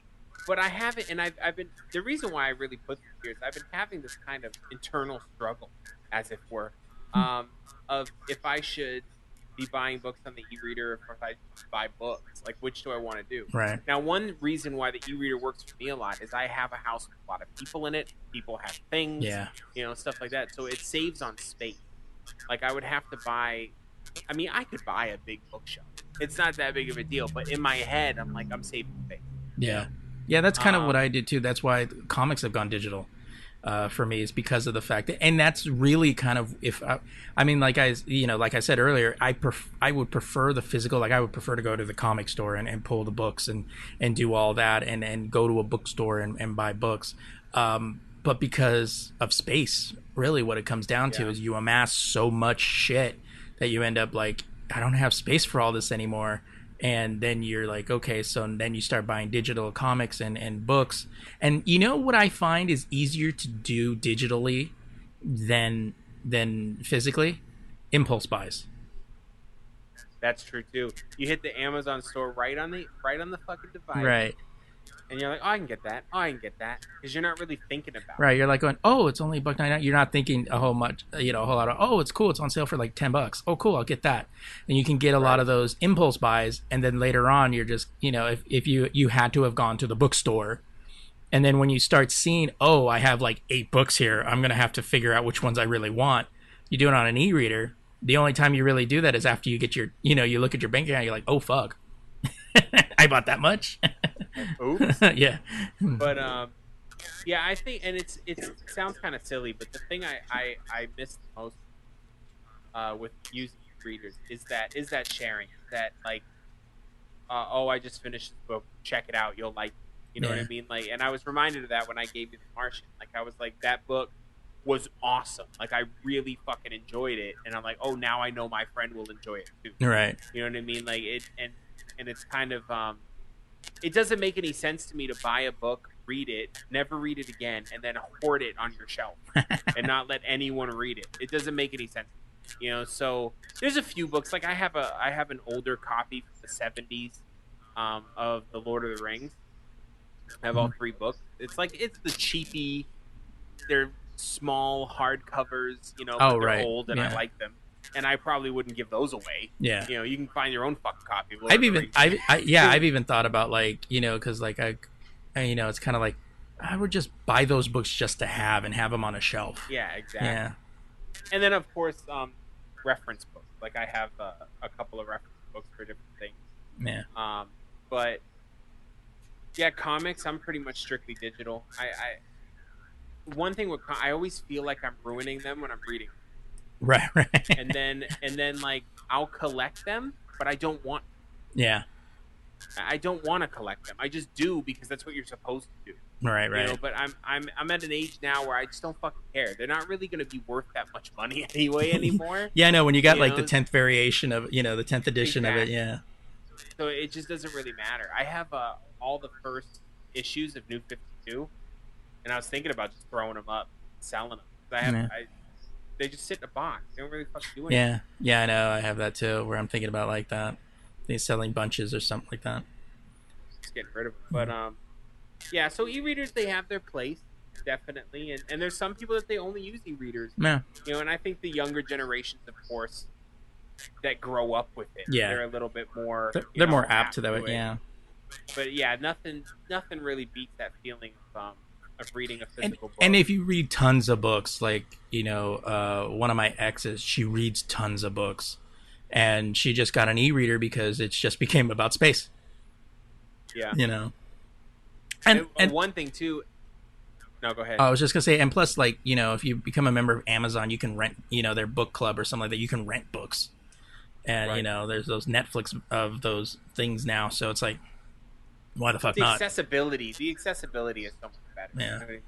but I haven't, and I've I've been the reason why I really put this here is I've been having this kind of internal struggle, as it were, um, of if I should be buying books on the e-reader or if I should buy books. Like, which do I want to do? right. Now, one reason why the e-reader works for me a lot is I have a house with a lot of people in it. People have things, Yeah. you know, stuff like that. So it saves on space. Like I would have to buy. I mean, I could buy a big bookshelf. It's not that big of a deal, but in my head, I'm like, I'm saving space. Yeah. Yeah, that's kind of Um, what I did too. That's why comics have gone digital uh, for me is because of the fact that, and that's really kind of if I, I mean, like I, you know, like I said earlier, I pref- I would prefer the physical. Like I would prefer to go to the comic store and, and pull the books and and do all that and and go to a bookstore and, and buy books. Um, but because of space, really, what it comes down to is you amass so much shit that you end up like, I don't have space for all this anymore. And then you're like okay so then you start buying digital comics and, and books. And you know what i find is easier to do digitally than than physically? Impulse buys. That's true too. You hit the Amazon store right on the right on the fucking device, right And you're like, oh, I can get that. Oh, I can get that. Because you're not really thinking about. it. right you're like going oh it's only a buck 99 you're not thinking a whole much uh, you know a whole lot of oh it's cool. It's on sale for like 10 bucks. Oh cool. I'll get that. And you can get a lot of those impulse buys and then later on you're just you know if, if you you had to have gone to the bookstore. And then when you start seeing oh i have like eight books here. I'm gonna have to figure out which ones i really want you do it on an e-reader. The only time you really do that is after you get your you know you look at your bank account you're like oh fuck. I bought that much Oops. yeah but um, yeah, I think, and it's it's it sounds kind of silly, but the thing I I, I miss the most uh, with using readers is that is that sharing that like, uh, oh, I just finished the book, check it out, you'll like, you know what I mean? Like, and I was reminded of that when I gave you the Martian. Like, I was like, that book was awesome. Like, I really fucking enjoyed it, and I'm like, oh, now I know my friend will enjoy it too. right You know what I mean? Like it, and and it's kind of um, it doesn't make any sense to me to buy a book, read it, never read it again, and then hoard it on your shelf and not let anyone read it. It doesn't make any sense. You know, so there's a few books like I have a I have an older copy from the 70s um, of the Lord of the Rings. I have all three books. It's like it's the cheapy. They're small hardcovers, you know, Oh, they're right. old and I like them. And I probably wouldn't give those away. Yeah. You know, you can find your own fucking copy. I've even, Rings. I, I, yeah, I've even thought about like, you know, because like I, I, you know, it's kind of like I would just buy those books just to have and have them on a shelf. yeah, exactly. Yeah, And then of course, um, reference books. Like I have uh, a couple of reference books for different things. yeah, Um, but yeah, comics. I'm pretty much strictly digital. I, I one thing with com- I always feel like I'm ruining them when I'm reading, right, right. and then and then like I'll collect them, but I don't want. yeah, I don't want to collect them. I just do because that's what you're supposed to do. right, You right. know, but I'm I'm I'm at an age now where I just don't fucking care. They're not really going to be worth that much money anyway anymore. yeah, no, when you got you like know, the tenth variation of, you know, the tenth edition of it, yeah, so it just doesn't really matter. I have uh, all the first issues of New Fifty Two, and I was thinking about just throwing them up, selling them. I have, Yeah. I, they just sit in a box. They don't really fucking do anything. yeah, yeah. I know. I have that too. Where I'm thinking about like that, They're selling bunches or something like that. Just getting rid of them. But um, yeah. So e-readers they have their place definitely, and and there's some people that they only use e-readers. Yeah, You know, and I think the younger generations, of course, that grow up with it, Yeah. they're a little bit more. they're, they're know, more apt to that. Yeah, But yeah, nothing, nothing really beats that feeling of um of reading a and, book. and if you read tons of books like you know uh, one of my exes she reads tons of books. And she just got an e-reader because it just became about space. Yeah, you know? And, And, and one thing too. No, go ahead. i was just gonna say and plus like you know if you become a member of amazon you can rent you know their book club or something like that. You can rent books. And you know there's those netflix of those things now. So it's like why the fuck the not? accessibility, the accessibility is so better. Yeah. You know I mean?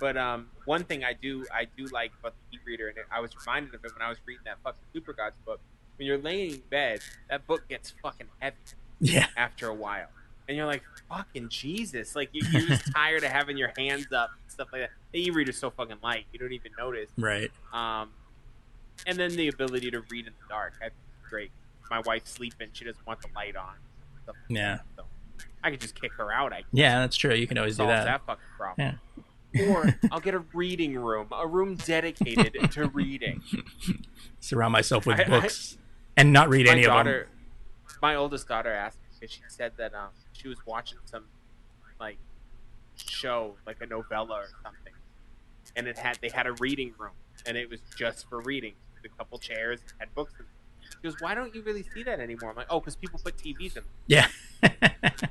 But um, one thing I do, I do like about the e-reader, and I was reminded of it when I was reading that fucking Supergods book. When you're laying in bed, that book gets fucking heavy yeah after a while, and you're like, "Fucking Jesus!" Like you- you're just tired of having your hands up and stuff like that. The e-reader's so fucking light, you don't even notice. right Um, and then the ability to read in the dark, I think great. My wife's sleeping; she doesn't want the light on. Like Yeah. that, so I could just kick her out. I yeah that's true you can always do solves that, that fucking problem. or I'll get a reading room, a room dedicated to reading. surround myself with I- I- books and not read any of them my oldest daughter asked me because she said that um, she was watching some like show, like a novella or something, and it had they had a reading room, and it was just for reading. A couple chairs had books. In them. She goes, "Why don't you really see that anymore?" I'm like, "Oh, because people put TVs in them. yeah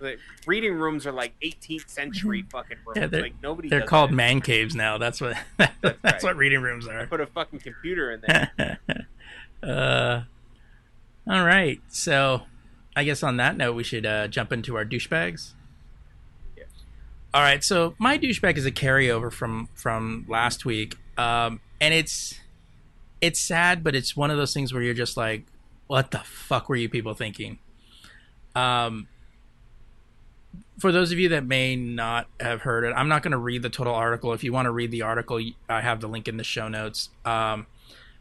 Like, reading rooms are like 18th century fucking rooms. Yeah, they're- like nobody. They're called that. man caves now. That's what that's, right. what reading rooms are. Put a fucking computer in there. uh, all right. So, I guess on that note, we should uh, jump into our douchebags. Yeah. All right. So my douchebag is a carryover from from last week, um, and it's it's sad, but it's one of those things where you're just like, what the fuck were you people thinking? Um, for those of you that may not have heard it, I'm not going to read the total article. If you want to read the article, I have the link in the show notes. Um,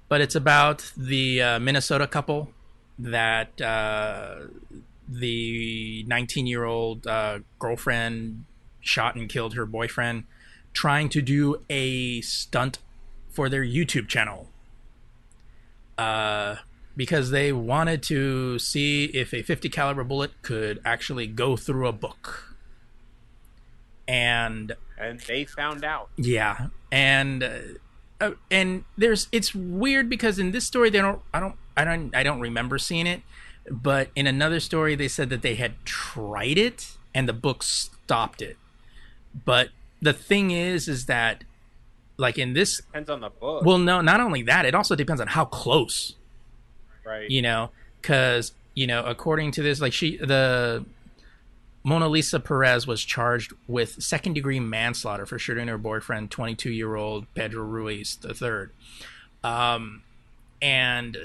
but it's about the uh, Minnesota couple that uh, the 19 year old uh, girlfriend shot and killed her boyfriend trying to do a stunt for their YouTube channel. Uh, because they wanted to see if a 50 caliber bullet could actually go through a book. And and they found out. yeah, and uh, uh, and there's it's weird because in this story they don't I don't I don't I don't remember seeing it, but in another story they said that they had tried it and the book stopped it. But the thing is is that like in this Depends on the book, well no not only that it also depends on how close right? you know because you know according to this like she the mona lisa perez was charged with second degree manslaughter for shooting her boyfriend 22 year old pedro ruiz the third um and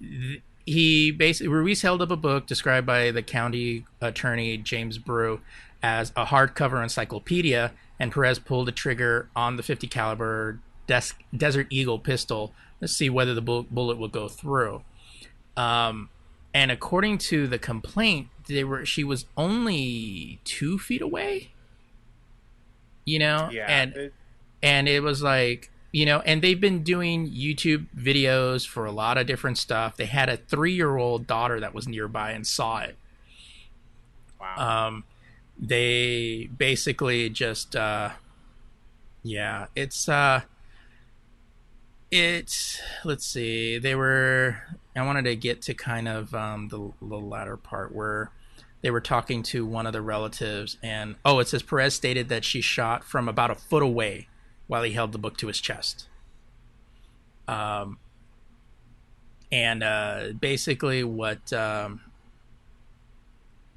th- he basically ruiz held up a book described by the county attorney james brew as a hardcover encyclopedia and perez pulled the trigger on the 50 caliber Des- desert eagle pistol to see whether the bu- bullet would go through um, and according to the complaint, they were she was only two feet away. You know, Yeah, and it- and it was like you know, and they've been doing YouTube videos for a lot of different stuff. They had a three year old daughter that was nearby and saw it. Wow. Um, they basically just, uh, yeah, it's, uh, it's, let's see, they were, I wanted to get to kind of um, the, the latter part where they were talking to one of the relatives, and oh, it says Perez stated that she shot from about a foot away while he held the book to his chest. Um, and uh, basically, what um,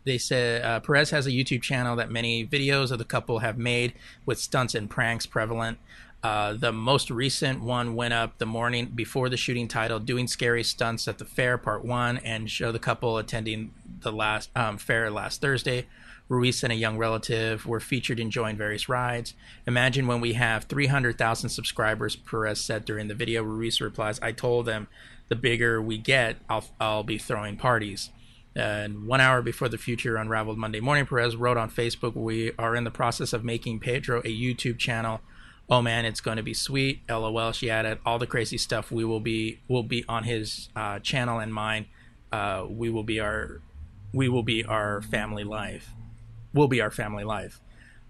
they said uh, Perez has a YouTube channel that many videos of the couple have made with stunts and pranks prevalent. Uh, the most recent one went up the morning before the shooting titled "Doing Scary Stunts at the Fair" Part One, and show the couple attending the last um, fair last Thursday. Ruiz and a young relative were featured enjoying various rides. Imagine when we have 300,000 subscribers, Perez said during the video. Ruiz replies, I told them the bigger we get, I'll, I'll be throwing parties. And one hour before the future unraveled Monday morning, Perez wrote on Facebook, We are in the process of making Pedro a YouTube channel. Oh man, it's going to be sweet. LOL. She added, All the crazy stuff we will be will be on his uh, channel and mine. Uh, we will be our we will be our family life. Will be our family life.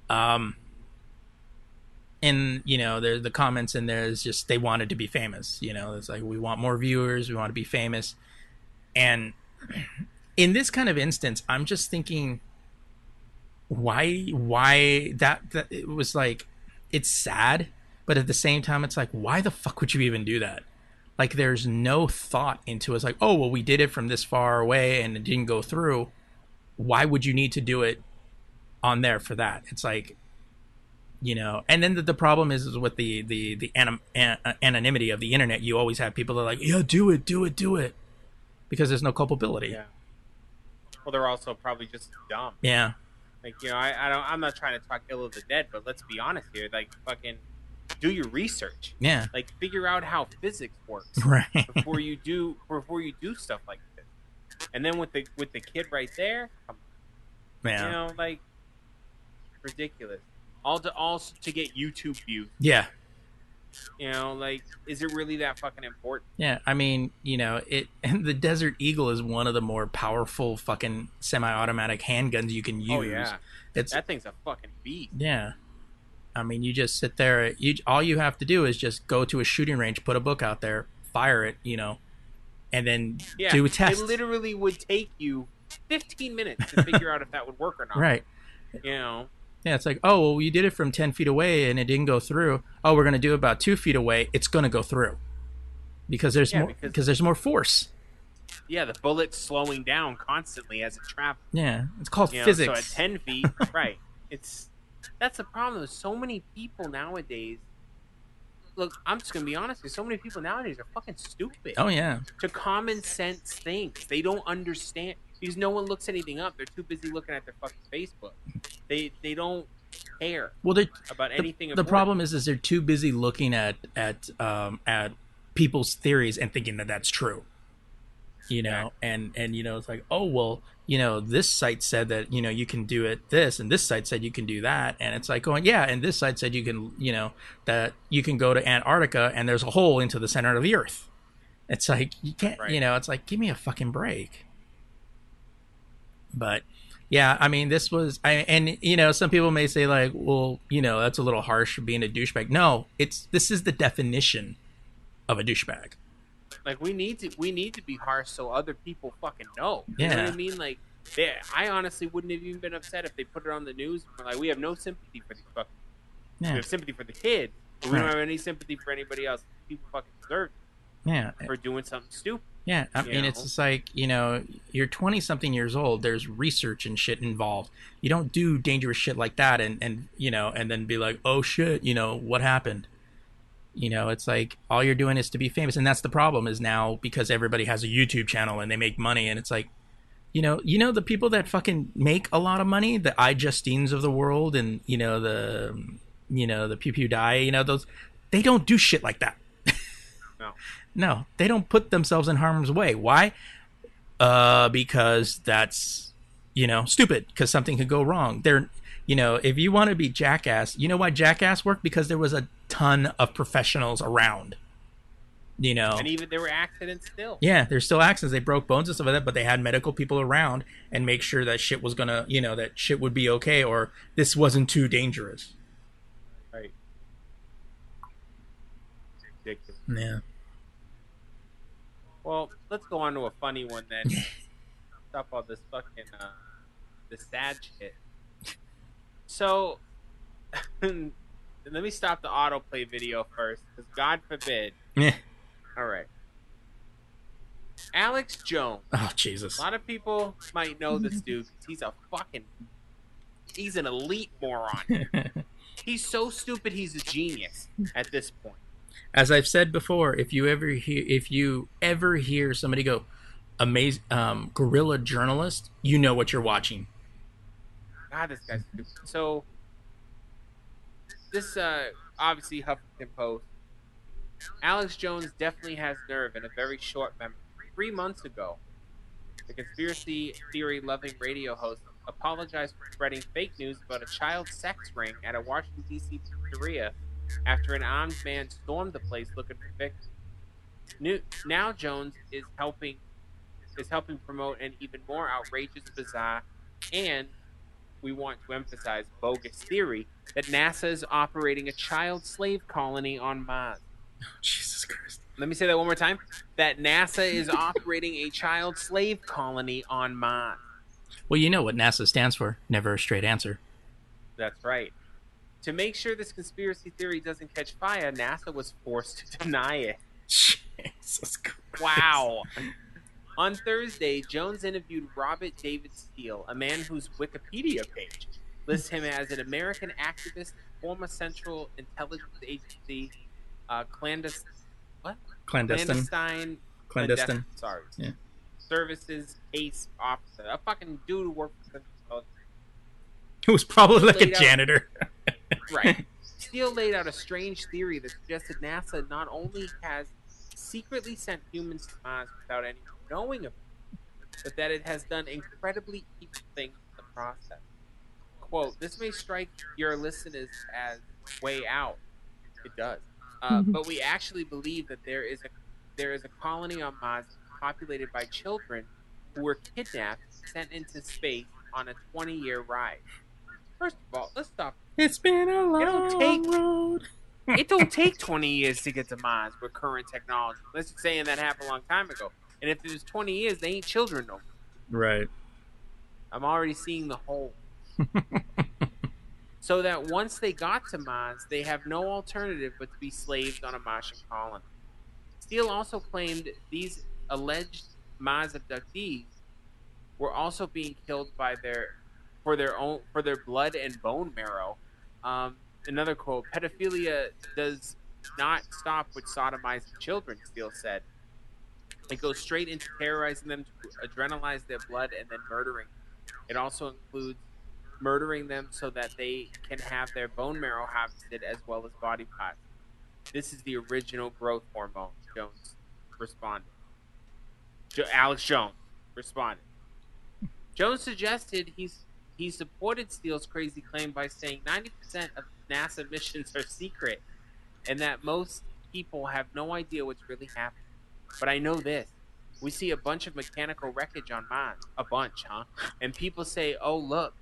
Um, and you know, there's the comments in there is just they wanted to be famous. You know, it's like we want more viewers, we want to be famous, and in this kind of instance, I'm just thinking, why, why that that it was like, it's sad, but at the same time, it's like, why the fuck would you even do that? Like, there's no thought into it. It's like, oh well, we did it from this far away and it didn't go through. Why would you need to do it on there for that? It's like you know and then the, the problem is, is with the the the anim, an, anonymity of the internet you always have people that are like yeah do it do it do it because there's no culpability yeah. Well, they're also probably just dumb. yeah Like you know, I, I don't. I'm not trying to talk ill of the dead, but let's be honest here. Like fucking, do your research. yeah Like figure out how physics works right before you do before you do stuff like this. And then with the with the kid right there, yeah you know, like ridiculous. All to all to get YouTube views. yeah You know, like is it really that fucking important? yeah i mean you know it and the desert eagle is one of the more powerful fucking semi-automatic handguns you can oh, use Oh yeah, it's that thing's a fucking beast. Yeah. I mean, you just sit there. You all you have to do is just go to a shooting range, put a book out there, fire it, you know, and then Yeah, do a test. It literally would take you 15 minutes to figure out if that would work or not. right. You know. Yeah, it's like, oh, well, you did it from ten feet away and it didn't go through. Oh, we're gonna do it about two feet away. It's gonna go through because there's Yeah, more because- because there's more force. Yeah, the bullet's slowing down constantly as it travels. Yeah, it's called You know, physics. So at 10 feet, right? It's that's the problem. There's so many people nowadays. Look, I'm just gonna be honest. There's so many people nowadays are fucking stupid. oh yeah, To common sense things, they don't understand because no one looks anything up. They're too busy looking at their fucking Facebook. They they don't care well, about the, anything. the important. problem is is they're too busy looking at at um at people's theories and thinking that that's true you know and and you know it's like oh well you know this site said that you know you can do it this and this site said you can do that and it's like going yeah and this site said you can you know that you can go to antarctica and there's a hole into the center of the earth it's like you can't Right. you know it's like give me a fucking break but yeah i mean this was I, and you know some people may say like well you know that's a little harsh being a douchebag no it's this is the definition of a douchebag like we need to we need to be harsh so other people fucking know. Yeah. You know what I mean? Like they, I honestly wouldn't have even been upset if they put it on the news. Like we have no sympathy for these fucking. We have sympathy for the kid, but we Right. don't have any sympathy for anybody else. People fucking deserve yeah for doing something stupid. Yeah, I mean, it's just like you know, you're 20 something years old. There's research and shit involved. You don't do dangerous shit like that, and and you know, and then be like, oh shit, you know, what happened? You know, it's like all you're doing is to be famous, and that's the problem. Is now because everybody has a YouTube channel and they make money, and it's like, you know, you know, the people that fucking make a lot of money, the iJustines of the world, and you know the, you know the Pew Pew Die, you know those, they don't do shit like that. No. No, they don't put themselves in harm's way. Why? Uh, because that's you know stupid. Because something could go wrong. They're you know if you want to be jackass, you know why jackass worked? Because there was a ton of professionals around. You know, And even there were accidents still. yeah, there's still accidents. They broke bones and stuff like that, but they had medical people around and make sure that shit was gonna, you know, that shit would be okay or this wasn't too dangerous. Right. Ridiculous. Yeah. Well, let's go on to a funny one then. Stop all this fucking uh, the sad shit. So, let me stop the autoplay video first, because God forbid. Yeah. All right. Alex Jones. Oh Jesus. A lot of people might know this dude. 'cause He's a fucking. He's an elite moron. he's so stupid. He's a genius at this point. As I've said before, if you ever hear if you ever hear somebody go, "amazing um, guerrilla journalist," you know what you're watching. God, this guy's. So, this uh, obviously Huffington Post. Alex Jones definitely has nerve and a very short memory. Three months ago, the conspiracy theory loving radio host apologized for spreading fake news about a child sex ring at a Washington, D.C. pizzeria after an armed man stormed the place looking for victims. New, now Jones is helping is helping promote an even more outrageous, bizarre, and we want to emphasize bogus theory that NASA is operating a child slave colony on Mars. Oh, Jesus Christ. Let me say that one more time. That NASA is operating a child slave colony on Mars. Well, you know what NASA stands for. Never a straight answer. That's right. To make sure this conspiracy theory doesn't catch fire, NASA was forced to deny it. Jesus Christ. Wow. On Thursday, Jones interviewed Robert David Steele, a man whose Wikipedia page lists him as an American activist, former Central Intelligence Agency, uh, clandestine, what? Clandestine. Clandestine. Clandestine. Sorry. Yeah. Services case officer, a fucking dude who worked for Central Intelligence. It was probably like a out- janitor. Right. Steele laid out a strange theory that suggested NASA not only has secretly sent humans to Mars without anyone knowing of it, but that it has done incredibly evil things in the process. Quote, this may strike your listeners as way out. It does. Uh, but we actually believe that there is a there is a colony on Mars populated by children who were kidnapped, sent into space on a 20 year ride. First of all, let's stop It's been a long It'll take- road. it don't take 20 years to get to Mars with current technology. Let's just say that happened a long time ago. And if it was 20 years, they ain't children no more. Right. I'm already seeing the hole. so that once they got to Mars, they have no alternative but to be slaves on a Martian colony. Steele also claimed these alleged Mars abductees were also being killed by their for their own for their blood and bone marrow. Um, another quote: "Pedophilia does not stop with sodomizing children," Steele said. It goes straight into terrorizing them to adrenalize their blood and then murdering. It also includes murdering them so that they can have their bone marrow harvested as well as body parts. This is the original growth hormone, Jones responded. Jo- Alex Jones responded. Jones suggested he's he supported Steele's crazy claim by saying 90% of NASA missions are secret and that most people have no idea what's really happening. But I know this. We see a bunch of mechanical wreckage on Mars. A bunch, huh? And people say, oh, look,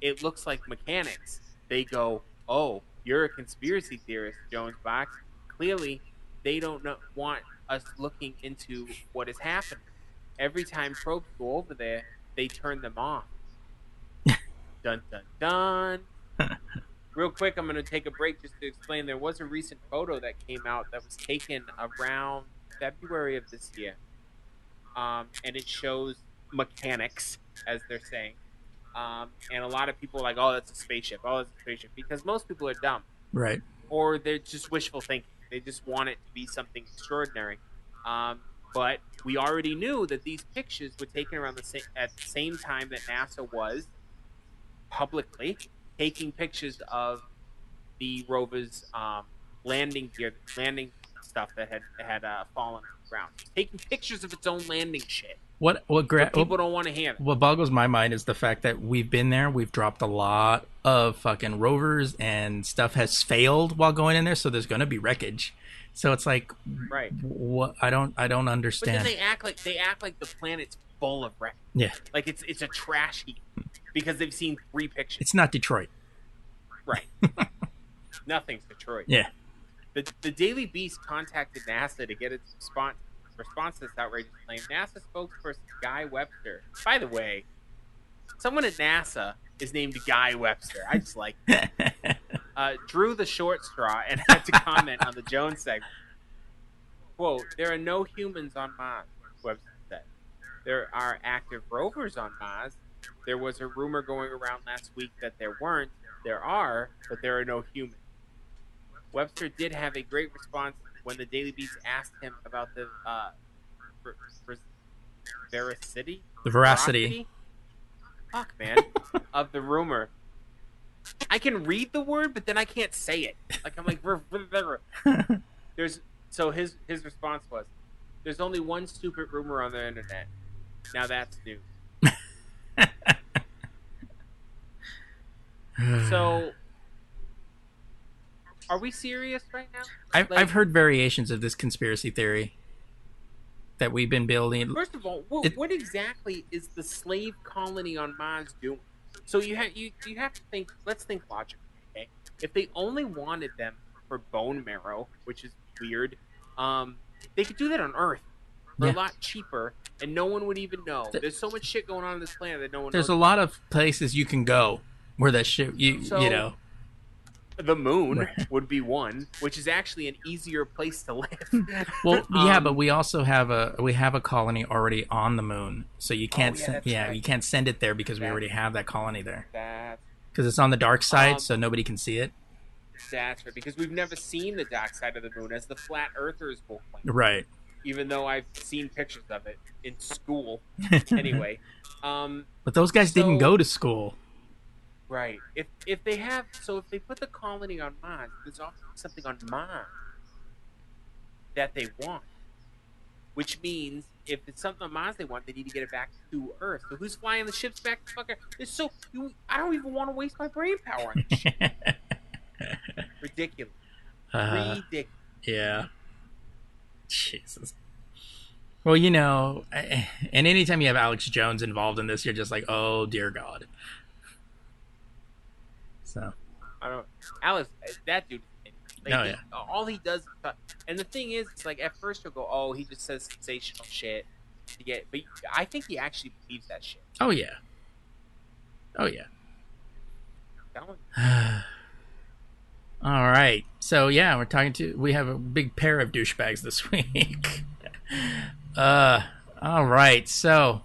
it looks like mechanics. They go, oh, you're a conspiracy theorist, Jones Box. Clearly, they don't know, want us looking into what is happening. Every time probes go over there, they turn them off. Dun dun dun. Real quick, I'm going to take a break just to explain. There was a recent photo that came out that was taken around February of this year, um, and it shows mechanics, as they're saying. Um, and a lot of people are like, "Oh, that's a spaceship. Oh, that's a spaceship," because most people are dumb Right. or they're just wishful thinking. They just want it to be something extraordinary. Um, but we already knew that these pictures were taken around the same at the same time that NASA was publicly taking pictures of the rover's um, landing gear, landing stuff that had had uh, fallen ground, taking pictures of its own landing shit. What what gra- people don't want to hear. what boggles my mind is the fact that we've been there. We've dropped a lot of fucking rovers, and stuff has failed while going in there. So there's going to be wreckage. So it's like, Right. what? I don't, I don't But then understand. they act like they act like the planet's full of wreckage. yeah, Like it's it's a trash heap because they've seen three pictures. it's not Detroit. Right. Nothing's Detroit. Yeah, The, the Daily Beast contacted NASA to get its response response to this outrageous claim. NASA spokesperson Guy Webster. By the way, someone at NASA is named Guy Webster. I just like uh, drew the short straw and had to comment on the Jones segment. Quote, there are no humans on Mars, Webster said. There are active rovers on Mars. There was a rumor going around last week that there weren't. There are, but there are no humans. Webster did have a great response when the Daily Beast asked him about the uh, ver- ver- veracity, the veracity. fuck man, of the rumor. I can read the word, but then I can't say it. Like I'm like, ver- ver- ver- there's so his his response was, "There's only one stupid rumor on the internet. Now that's new." So, are we serious right now? I've like- I've heard variations of this conspiracy theory that we've been building. First of all, what, It- what exactly is the slave colony on Mars doing? So you have you you have to think. Let's think logically. Okay, if they only wanted them for bone marrow, which is weird, um, they could do that on Earth for Yeah. a lot cheaper, and no one would even know. There's so much shit going on in this planet that no one There's a knows. lot of places you can go where that shit you So- you know. the moon would be one, which is actually an easier place to live. Well, yeah, Um, but we also have a we have a colony already on the moon, so you can't Oh, yeah, send, yeah right. you can't send it there because we already have that colony there because it's on the dark side, Um, so nobody can see it. that's right because we've never seen the dark side of the moon, as the flat earthers will claim. Right. even though I've seen pictures of it in school. Anyway, um, But those guys didn't go to school. Right. If if they have, so if they put the colony on Mars, there's also something on Mars that they want, which means if it's something on Mars they want, they need to get it back to Earth. So who's flying the ships back to fucker? It's so you, I don't even want to waste my brain power on this shit. Ridiculous. Uh, Ridiculous. yeah. Jesus. Well, you know, I- and anytime you have Alex Jones involved in this, you're just like, oh dear God. So I don't. Alice, that dude. Like, Oh, he- yeah. All he does, and the thing is, it's like at first you'll go, "Oh, he just says sensational shit to get," but I think he actually believes that shit. oh yeah, oh yeah. Telling you. All right. So yeah, we're talking to we have a big pair of douchebags this week. uh all right. So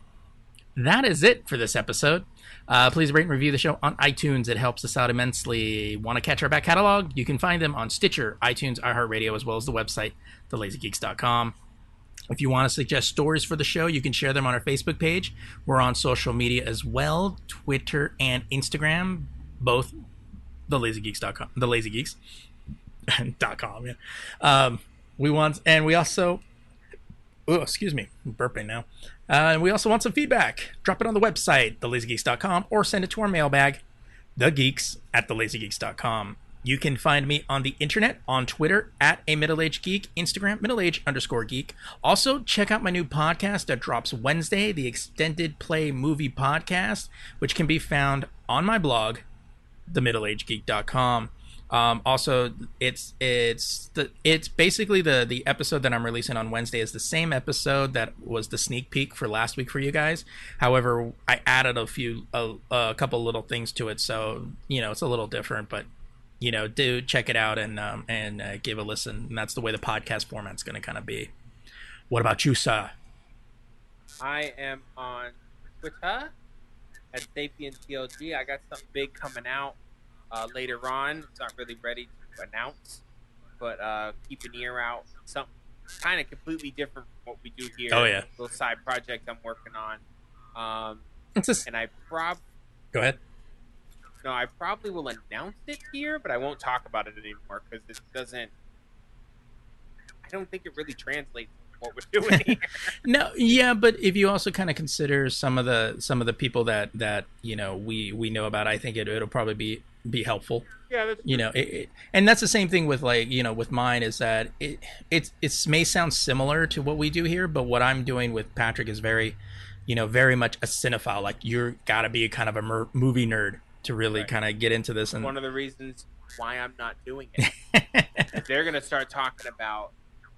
that is it for this episode. Uh, please rate and review the show on iTunes. It helps us out immensely. Want to catch our back catalog? You can find them on Stitcher, iTunes, iHeartRadio, as well as the website, thelazygeeks.com. If you want to suggest stories for the show, you can share them on our Facebook page. We're on social media as well Twitter and Instagram, both thelazygeeks.com. The Lazy Geeks. dot com, yeah. Um, we want, and we also, oh, excuse me, I'm burping now. Uh, and we also want some feedback. Drop it on the website, thelazygeeks.com, or send it to our mailbag, thegeeks at thelazygeeks.com. You can find me on the internet, on Twitter, at a middle-aged geek, Instagram, middle-aged underscore geek. Also, check out my new podcast that drops Wednesday, the Extended Play Movie Podcast, which can be found on my blog, themiddleagegeek.com. Um, also, it's it's the it's basically the the episode that I'm releasing on Wednesday is the same episode that was the sneak peek for last week for you guys. However, I added a few a, a couple little things to it, so you know it's a little different. But you know, do check it out and um, and uh, give a listen. And that's the way the podcast format's going to kind of be. What about you, sir? I am on Twitter at SapienTLG. I got something big coming out uh, later on. It's not really ready to announce, but uh, keep an ear out. Something kind of completely different from what we do here. Oh, yeah. little side project I'm working on. Um, just, and I prob go ahead. no, I probably will announce it here, but I won't talk about it anymore because it doesn't. I don't think it really translates what we're doing here. No, yeah, but if you also kind of consider some of the some of the people that that you know we we know about, I think it, it'll probably be be helpful. yeah, that's You know, it, it, and that's the same thing with like you know with mine is that it it it may sound similar to what we do here, but what I'm doing with Patrick is very, you know, very much a cinephile. Like you're got to be kind of a mer- movie nerd to really Right. kind of get into this and one of the reasons why I'm not doing it. They're gonna start talking about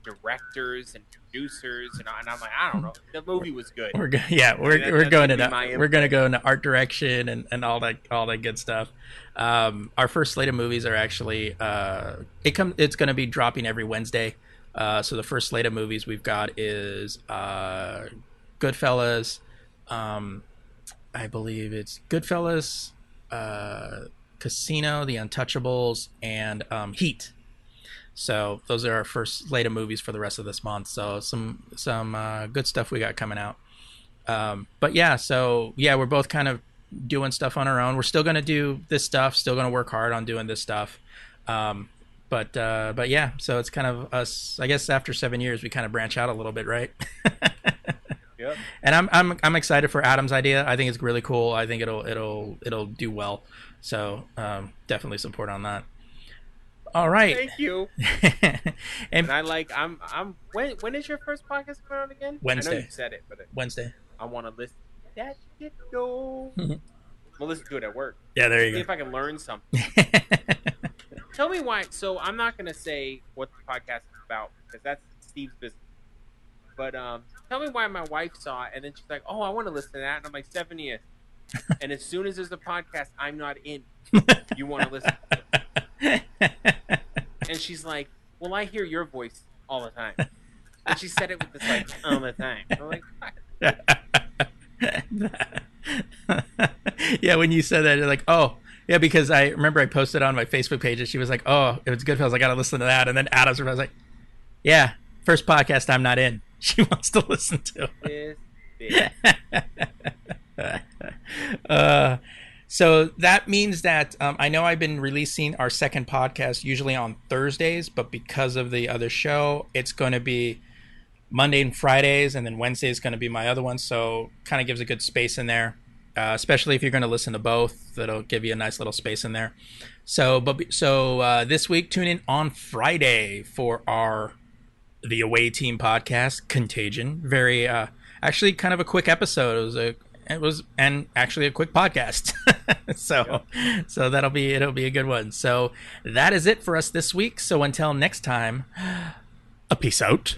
directors and producers, and, I- and I'm like, I don't know. The movie was good. We're go- yeah, we're That- we're going gonna into be my we're going to go into art direction and, and all that all that good stuff. Um, our first slate of movies are actually uh, it come it's going to be dropping every Wednesday. Uh, so the first slate of movies we've got is uh, Goodfellas. Um, I believe it's Goodfellas, uh, Casino, The Untouchables, and um, Heat. So those are our first slate of movies for the rest of this month. So some some uh, good stuff we got coming out. Um, but yeah, so yeah, we're both kind of doing stuff on our own. We're still gonna do this stuff. Still gonna work hard on doing this stuff. Um, but uh, but yeah, so it's kind of us. I guess after seven years, we kind of branch out a little bit, right? Yep. and I'm I'm I'm excited for Adam's idea. I think it's really cool. I think it'll it'll it'll do well. So um, definitely support on that. All right, Thank you. and And I like. I'm. I'm. When when is your first podcast coming out again? Wednesday. I know you said it, but Wednesday. I want to listen. to That shit though. We'll listen to it at work. Yeah, there you go. See you if I can learn something. Tell me why. So I'm not gonna say what the podcast is about because that's Steve's business. But um, tell me why my wife saw it and then she's like, "Oh, I want to listen to that," and I'm like, "70th." and as soon as there's a podcast I'm not in, you want to listen. And she's like, "Well, I hear your voice all the time." And she said it with this like all the time. I'm like, yeah, when you said that, you're like, oh, yeah, because I remember I posted on my Facebook page and she was like, oh, it was Goodfellas. I got to listen to that. And then Adams was like, yeah, first podcast I'm not in. She wants to listen to. uh, so that means that um, I know I've been releasing our second podcast usually on Thursdays, but because of the other show, it's going to be Monday and Fridays, and then Wednesday is going to be my other one. So kind of gives a good space in there, uh, especially if you're going to listen to both. That'll give you a nice little space in there. So, but so uh, this week, tune in on Friday for our the away team podcast, Contagion. Very, uh, actually, kind of a quick episode. It was a, it was, and actually a quick podcast. so, so that'll be it'll be a good one. So that is it for us this week. So until next time, a peace out.